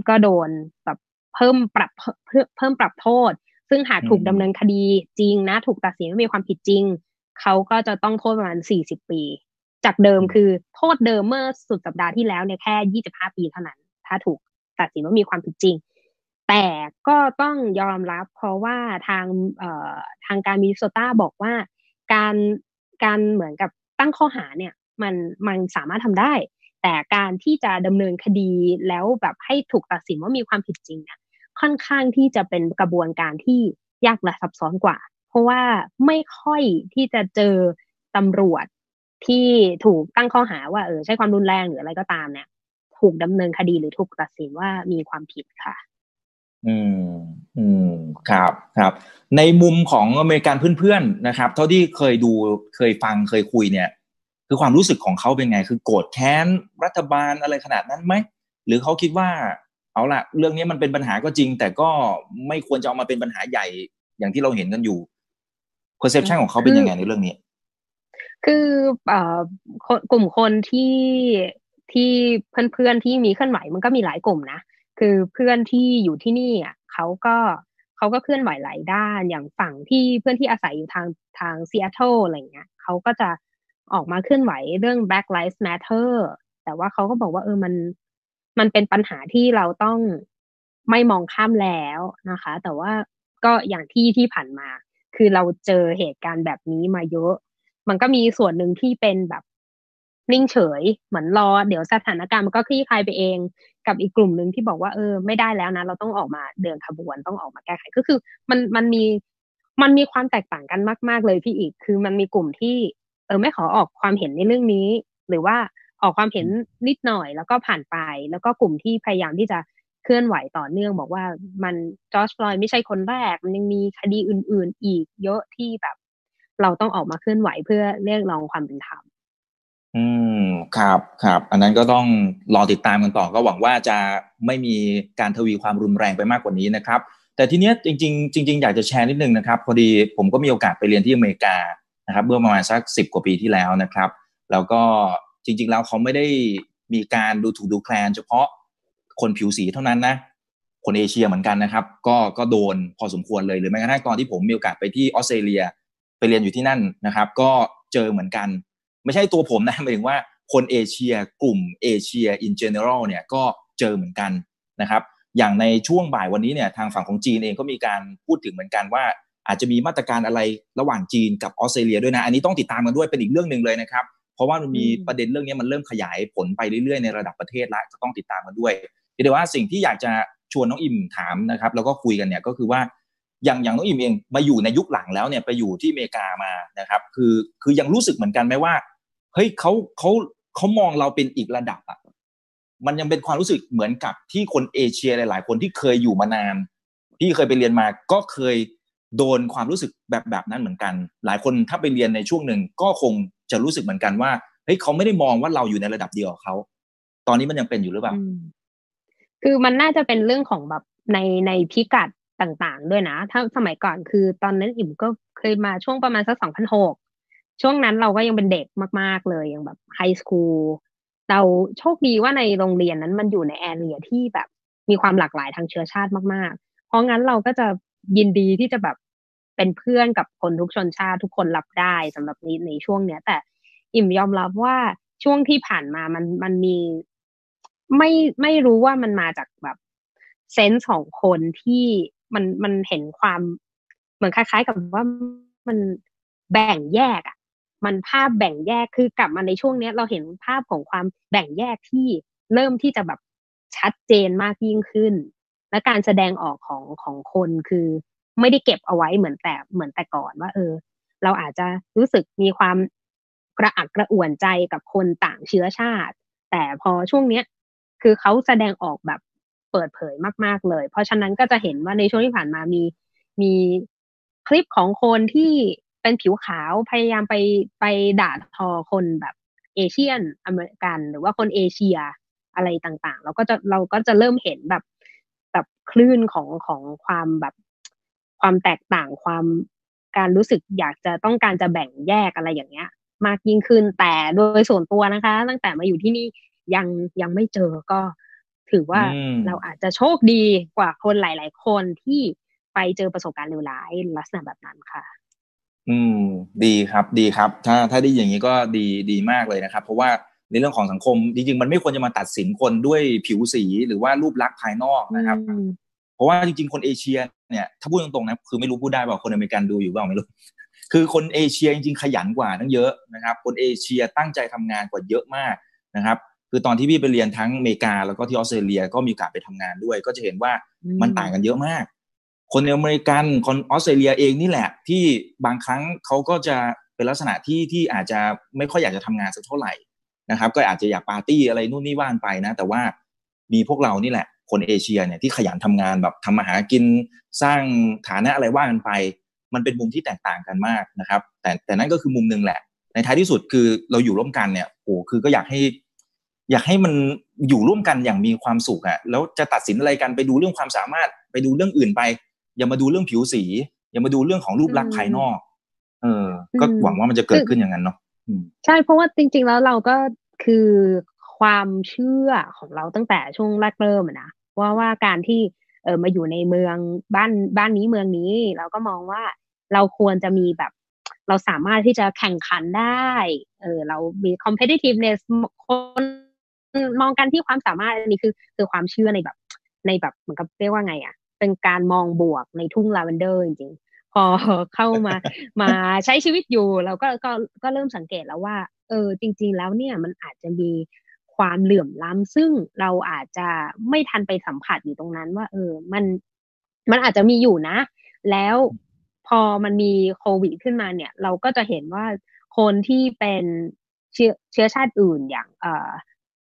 ก็โดนแบบเพิ่มปรับเพิ่มเพิ่มปรับโทษ ซึ่งหากถูกดำเนินคดีจริงนะ ถูกตัดสินว่ามีความผิดจริง เขาก็จะต้องโทษประมาณสี่สิบปี จากเดิมคือโทษเดิมเมื่อสุดสัปดาห์ที่แล้วเนี่ยแค่ยี่สิบห้าปีเท่านั้น ถ้าถูกตัดสินว่ามีความผิดจริง แต่ก็ต้องยอมรับเพราะว่าทางเอ่อทางการมินนิโซตาบอกว่าการการเหมือนกับตั้งข้อหาเนี่ย มันมันสามารถทำได้ แต่การที่จะดำเนินคดีแล้วแบบให้ถูกตัดสินว่ามีความผิดจริงเนี่ยค่อนข้างที่จะเป็นกระบวนการที่ยากและซับซ้อนกว่า เพราะว่าไม่ค่อยที่จะเจอตำรวจที่ถูกตั้งข้อหาว่าเออใช้ความรุนแรงหรืออะไรก็ตามเนี่ย ถูกดำเนินคดีหรือถูกตัดสินว่ามีความผิดค่ะ อืม อืม ครับครับ ในมุมของอเมริกันเพื่อนๆนะครับ เท่าที่เคยดูเคยฟังเคยคุยเนี่ย คือความรู้สึกของเขาเป็นไง คือโกรธแค้นรัฐบาลอะไรขนาดนั้นไหมหรือเขาคิดว่า เอาละเรื่องนี้มันเป็นปัญหาก็จริง แต่ก็ไม่ควรจะเอามาเป็นปัญหาใหญ่อย่างที่เราเห็นกันอยู่ perception ของเขาเป็นยังไงในเรื่องนี้ คือเอ่อกลุ่มคนที่ที่เพื่อนๆที่มีเคลื่อนไหวมันก็มีหลายกลุ่มนะคือเพื่อนที่อยู่ที่นี่อะเขาก็เขาก็เคลื่อนไหวหลายด้านอย่างฝั่งที่เพื่อนที่อาศัยอยู่ทางทางซีแอตเทิลอะไรเงี้ยเขาก็จะ ออกมาเคลื่อนไหวเรื่อง Black Lives Matter แต่ว่าเขาก็บอกว่าเออมันมันเป็นปัญหาที่เราต้องไม่มองข้ามแล้วนะคะ แต่ว่าก็อย่างที่ที่ผ่านมา คือเราเจอเหตุการณ์แบบนี้มาเยอะ มันก็มีส่วนหนึ่งที่เป็นแบบนิ่งเฉย เหมือนรอ เดี๋ยวสถานการณ์มันก็คลี่คลายไปเอง กับอีกกลุ่มหนึ่งที่บอกว่าเออ ไม่ได้แล้วนะ เราต้องออกมาเดินขบวนต้องออกมาแก้ไขก็คือ มันมันมีมันมีความแตกต่างกันมาก ๆ เลยพี่อีก คือมันมีกลุ่มที่ เออไม่ขอออกความเห็นในเรื่องนี้ หรือว่าออกความเห็นนิดหน่อยแล้วก็ผ่านไป แล้วก็กลุ่มที่พยายามที่จะเคลื่อนไหวต่อเนื่อง บอกว่ามันจอร์จฟลอยไม่ใช่คนแรก มันยังมีคดีอื่น ๆ อีกเยอะที่แบบ เราต้องออกมาเคลื่อนไหวเพื่อเรียกร้องความเป็นธรรมอืมครับครับอันนั้นก็ต้องรอติดตามกันต่อก็หวังว่าจะไม่มีการทวีความรุนแรงไปมากกว่านี้นะครับ แต่ทีเนี้ยจริง ๆ จริง ๆ อยากจะแชร์นิดนึงนะครับ พอดีผมก็มีโอกาสไปเรียนที่อเมริกา นะครับเมื่อประมาณสักสิบกว่าปีที่แล้วนะครับ แล้วก็จริงๆแล้วเขาไม่ได้มีการดูถูกดูแคลน เฉพาะคนผิวสีเท่านั้นนะคนเอเชียเหมือนกันนะครับ ก็ก็โดนพอสมควรเลยหรือแม้กระทั่งตอนที่ผมมีโอกาสไปที่ออสเตรเลียไปเรียนอยู่ที่นั่นนะครับ ก็เจอเหมือนกัน ไม่ใช่ตัวผมนะหมายถึงว่าคนเอเชียกลุ่มเอเชีย in general เนี่ยก็เจอเหมือนกันนะครับ อย่างในช่วงบ่ายวันนี้เนี่ยทางฝั่งของจีนเองก็มีการพูดถึงเหมือนกันว่า อาจจะมีมาตรการอะไรระหว่างจีนกับออสเตรเลียด้วยนะ อันนี้ต้องติดตามกันด้วยเป็นอีกเรื่องหนึ่งเลยนะครับ เพราะว่ามันมีประเด็นเรื่องนี้มันเริ่มขยายผลไปเรื่อยๆในระดับประเทศแล้วก็ต้องติดตามกันด้วยเดี๋ยวว่าสิ่งที่อยากจะชวนน้องอิมถามนะครับแล้วก็คุยกันเนี่ยก็คือว่าอย่างอย่างน้องอิมเองมาอยู่ในยุคหลังแล้วเนี่ยไปอยู่ที่อเมริกามานะครับคือคือยังรู้สึกเหมือนกันไหมว่าเฮ้ยเขาเขาเขามองเราเป็นอีกระดับอะมันยังเป็นความรู้สึกเหมือนกับที่คนเอเชียหลาย ๆ คนที่เคยอยู่มานาน ที่เคยไปเรียนมาก็เคย โดนความรู้สึกแบบแบบนั้นเหมือนกัน หลายคนถ้าไปเรียนในช่วงหนึ่งก็คงจะรู้สึกเหมือนกันว่าเฮ้ยเขาไม่ได้มองว่าเราอยู่ในระดับเดียวกับเขาตอนนี้มันยังเป็นอยู่หรือเปล่าคือมันน่าจะเป็นเรื่องของแบบในในพิกัดต่างๆ ด้วยนะ ถ้าสมัยก่อนคือตอนนั้นอิ่มก็เคยมาช่วงประมาณสักสองพันหกช่วงนั้นเราก็ยังเป็นเด็กมากๆเลยยังแบบไฮสคูลเราโชคดีว่าในโรงเรียนนั้นมันอยู่ในแอเรียที่แบบมีความหลากหลายทางเชื้อชาติมากๆ เพราะงั้นเราก็จะ ยินดีที่จะแบบเป็นเพื่อนกับคนทุกชนชาติทุกคนรับได้สำหรับนี้ในช่วงเนี้ย แต่อิ่มยอมรับว่าช่วงที่ผ่านมามันมันมีไม่ไม่รู้ว่ามันมาจากแบบเซนส์ของคนที่มันมันเห็นความเหมือนคล้าย ๆ กับว่ามันแบ่งแยกอะ มันภาพแบ่งแยกคือกลับมาในช่วงเนี้ย เราเห็นภาพของความแบ่งแยกที่เริ่มที่จะแบบชัดเจนมากยิ่งขึ้น และการแสดงออกของของคนคือไม่ได้เก็บเอาไว้เหมือนแต่เหมือนแต่ก่อนว่า เออ เราอาจจะรู้สึกมีความกระอักกระอ่วนใจกับคนต่างเชื้อชาติ แต่พอช่วงเนี้ย คือเขาแสดงออกแบบเปิดเผยมาก ๆเลย เพราะฉะนั้นก็จะเห็นว่าในช่วงที่ผ่านมามีมีคลิปของคนที่เป็นผิวขาวพยายามไปไปด่าทอคนแบบเอเชียนอเมริกัน หรือว่าคนเอเชียอะไรต่างๆ เราก็จะเราก็จะเริ่มเห็นแบบ แบบคลื่นของของความแบบความแตกต่างความการรู้สึกอยากจะต้องการจะแบ่งแยกอะไรอย่างเงี้ย มากยิ่งขึ้นแต่โดยส่วนตัวนะคะ ตั้งแต่มาอยู่ที่นี่ยังยังไม่เจอก็ถือว่าเราอาจจะโชคดีกว่าคนหลาย ๆ คนที่ไปเจอประสบการณ์เลวร้ายลักษณะแบบนั้นค่ะ อืม ดีครับดีครับ ถ้าถ้าได้อย่างนี้ก็ดีดีมากเลยนะครับ เพราะว่า ในเรื่องของสังคมจริงๆมันไม่ควรจะมาตัดสินคนด้วยผิวสีหรือว่ารูปลักษณ์ภายนอกนะครับ เพราะว่าจริงๆ คนเอเชียเนี่ยถ้าพูดตรงๆนะคือไม่รู้พูดได้เปล่าคนอเมริกันดูอยู่เปล่าไม่รู้คือคนเอเชียจริงๆขยันกว่าทั้งเยอะนะครับ คนเอเชียตั้งใจทำงานกว่าเยอะมากนะครับ คือตอนที่พี่ไปเรียนทั้งอเมริกาแล้วก็ที่ออสเตรเลียก็มีโอกาสไปทำงานด้วย ก็จะเห็นว่ามันต่างกันเยอะมาก คนอเมริกันคนออสเตรเลียเองนี่แหละ ที่บางครั้งเขาก็จะเป็นลักษณะที่ที่อาจจะไม่ค่อยอยากจะทำงานสักเท่าไหร่ นะครับ ก็อาจจะอยากปาร์ตี้อะไรนู่นนี่ว่านไปนะ แต่ว่ามีพวกเรานี่แหละ คนเอเชียเนี่ยที่ขยันทำงานแบบทำมาหากินสร้างฐานะอะไรว่ากันไป มันเป็นมุมที่แตกต่างกันมากนะครับ แต่แต่นั่นก็คือมุมหนึ่งแหละ ในท้ายที่สุดคือเราอยู่ร่วมกันเนี่ยโอ้คือก็อยากให้ อยากให้มันอยู่ร่วมกันอย่างมีความสุขอะแล้วจะตัดสินอะไรกันไปดูเรื่องความสามารถไปดูเรื่องอื่นไป อย่ามาดูเรื่องผิวสี อย่ามาดูเรื่องของรูปลักษณ์ภายนอก เออ ก็หวังว่ามันจะเกิดขึ้นอย่างนั้นเนาะ ใช่เพราะว่าจริง ๆ แล้วเราก็คือความเชื่อของเราตั้งแต่ช่วงแรกเริ่มนะว่าว่าการที่เออมาอยู่ในเมืองบ้านบ้านนี้เมืองนี้ เราก็มองว่าเราควรจะมีแบบ เราสามารถที่จะแข่งขันได้เออเรามี competitiveness คนมองกันที่ความสามารถอันนี้คือคือความเชื่อในแบบ ในแบบเหมือนกับเรียกว่าไงอะ่ะ เป็นการมองบวกในทุ่งลาเวนเดอร์จริง พอเข้ามามาใช้ชีวิตอยู่เราก็ก็ก็เริ่มสังเกตแล้วว่า เออ จริง ๆ แล้วเนี่ยมันอาจจะมีความเหลื่อมล้ำซึ่งเราอาจจะไม่ทันไปสัมผัสอยู่ตรงนั้น ว่า เออ มันมันอาจจะมีอยู่นะ แล้วพอมันมีโควิดขึ้นมาเนี่ย เราก็จะเห็นว่าคนที่เป็นเชื้อเชื้อชาติอื่นอย่าง เอ่อ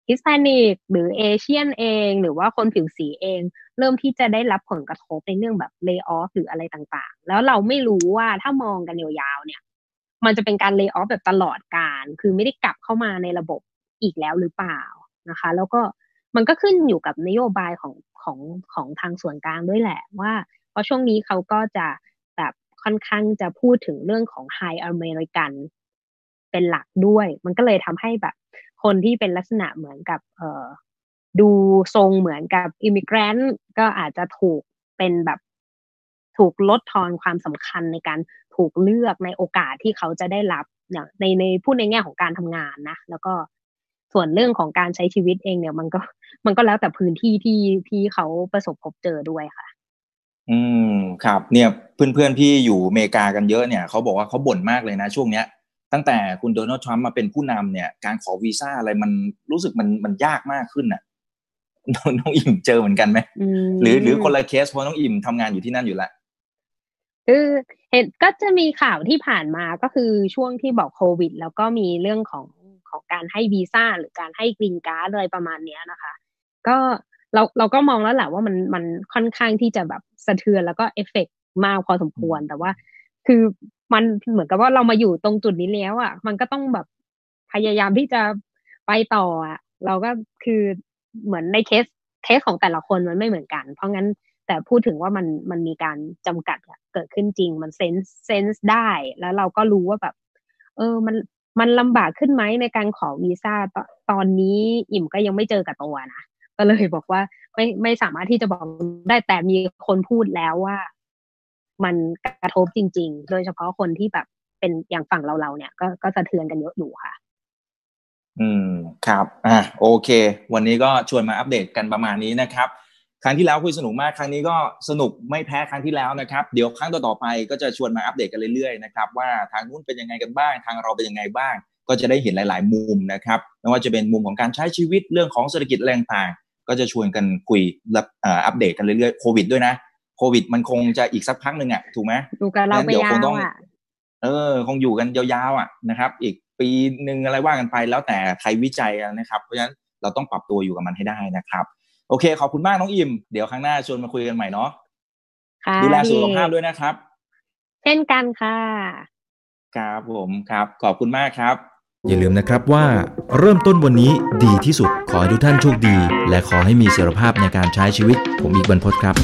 ฮิสแปนิกหรือเอเชียนเอง หรือว่าคนผิวสีเอง เริ่มที่จะได้รับผลกระทบในเรื่องแบบเลิกออฟหรืออะไรต่างๆ แล้วเราไม่รู้ว่าถ้ามองกันยาวๆเนี่ย มันจะเป็นการเลิกออฟแบบตลอดการ คือไม่ได้กลับเข้ามาในระบบอีกแล้วหรือเปล่านะคะ แล้วก็มันก็ขึ้นอยู่กับนโยบายของของของทางส่วนกลางด้วยแหละว่า เพราะช่วงนี้เขาก็จะแบบค่อนข้างจะพูดถึงเรื่องของ Hire American เป็นหลักด้วย มันก็เลยทำให้แบบ คนที่เป็นลักษณะเหมือนกับเอ่อดูทรงเหมือนกับ immigrant ก็อาจจะถูกเป็นแบบถูกลดทอนความสำคัญในการถูกเลือกในโอกาสที่เขาจะได้รับอย่างในในพูดในแง่ของการทำงานนะ แล้วก็ส่วนเรื่องของการใช้ชีวิตเองเนี่ย มันก็มันก็แล้วแต่พื้นที่ที่ที่เขาประสบพบเจอด้วยค่ะ อืมครับ เนี่ยเพื่อนเพื่อนพี่อยู่อเมริกากันเยอะเนี่ยเขาบอกว่าเขาบ่นมากเลยนะช่วงเนี้ย ตั้งแต่คุณโดนัลด์ทรัมป์มาเป็นผู้นำเนี่ย การขอวีซ่าอะไรมันรู้สึกมันมันยากมากขึ้นอะน้องอิ่มเจอเหมือนกันไหมหรือหรือคนละเคสเพราะน้องอิ่มทำงานอยู่ที่นั่นอยู่แล้วคือเห็นก็จะมีข่าวที่ผ่านมาก็คือช่วงที่บอกโควิด แล้วก็มีเรื่องของของการให้วีซ่าหรือการให้กรีนการ์ดอะไรประมาณเนี้ยนะคะ ก็เราเราก็มองแล้วแหละว่ามันมันค่อนข้างที่จะแบบสะเทือนแล้วก็เอฟเฟกมากพอสมควร แต่ว่า คือมันเหมือนกับว่าเรามาอยู่ตรงจุดนี้แล้วอะ มันก็ต้องแบบพยายามที่จะไปต่ออะ เราก็คือเหมือนในเคสเคสของแต่ละคนมันไม่เหมือนกัน เพราะงั้นแต่พูดถึงว่ามันมันมีการจำกัดเกิดขึ้นจริง มัน sense sense ได้แล้วเราก็รู้ว่าแบบ เออมันมันลำบากขึ้นไหมในการขอวีซ่าตตอนนี้อิ่มก็ยังไม่เจอกับตัวนะก็เลยบอกว่าไม่ไม่สามารถที่จะบอกได้แต่มีคนพูดแล้วว่า มันกระทบจริง ๆ โดยเฉพาะคนที่แบบเป็นอย่างฝั่งเราเราเนี่ยก็ก็สะเทือนกันเยอะอยู่ค่ะ อืมครับอะโอเค วันนี้ก็ชวนมาอัปเดตกันประมาณนี้นะครับ ครั้งที่แล้วคุยสนุกมากครั้งนี้ก็สนุกไม่แพ้ครั้งที่แล้วนะครับ เดี๋ยวครั้งต่อๆไปก็จะชวนมาอัปเดตกันเรื่อยๆนะครับว่าทางนู้นเป็นยังไงกันบ้าง ทางเราเป็นยังไงบ้าง ก็จะได้เห็นหลาย ๆ มุมนะครับไม่ว่าจะเป็นมุมของการใช้ชีวิตเรื่องของเศรษฐกิจแรงต่างก็จะชวนกันคุยและอัปเดตกันเรื่อยๆโควิดด้วยนะ โควิดมันคงจะอีกสักพักหนึ่งอะถูกไหมดูกันเราไปยาวอะเออ คงอยู่กันยาวๆอะนะครับ อีกปีหนึ่งอะไรว่ากันไป แล้วแต่ใครวิจัยนะครับ เพราะฉะนั้นเราต้องปรับตัวอยู่กับมันให้ได้นะครับ โอเค ขอบคุณมากน้องอิม เดี๋ยวครั้งหน้าชวนมาคุยกันใหม่เนาะดูแลสุขภาพด้วยนะครับ เช่นกันค่ะ ครับผมครับ ขอบคุณมากครับ อย่าลืมนะครับว่าเริ่มต้นวันนี้ดีที่สุด ขอให้ทุกท่านโชคดี และขอให้มีเสรีภาพในการใช้ชีวิต ผมอีกบรรพศครับ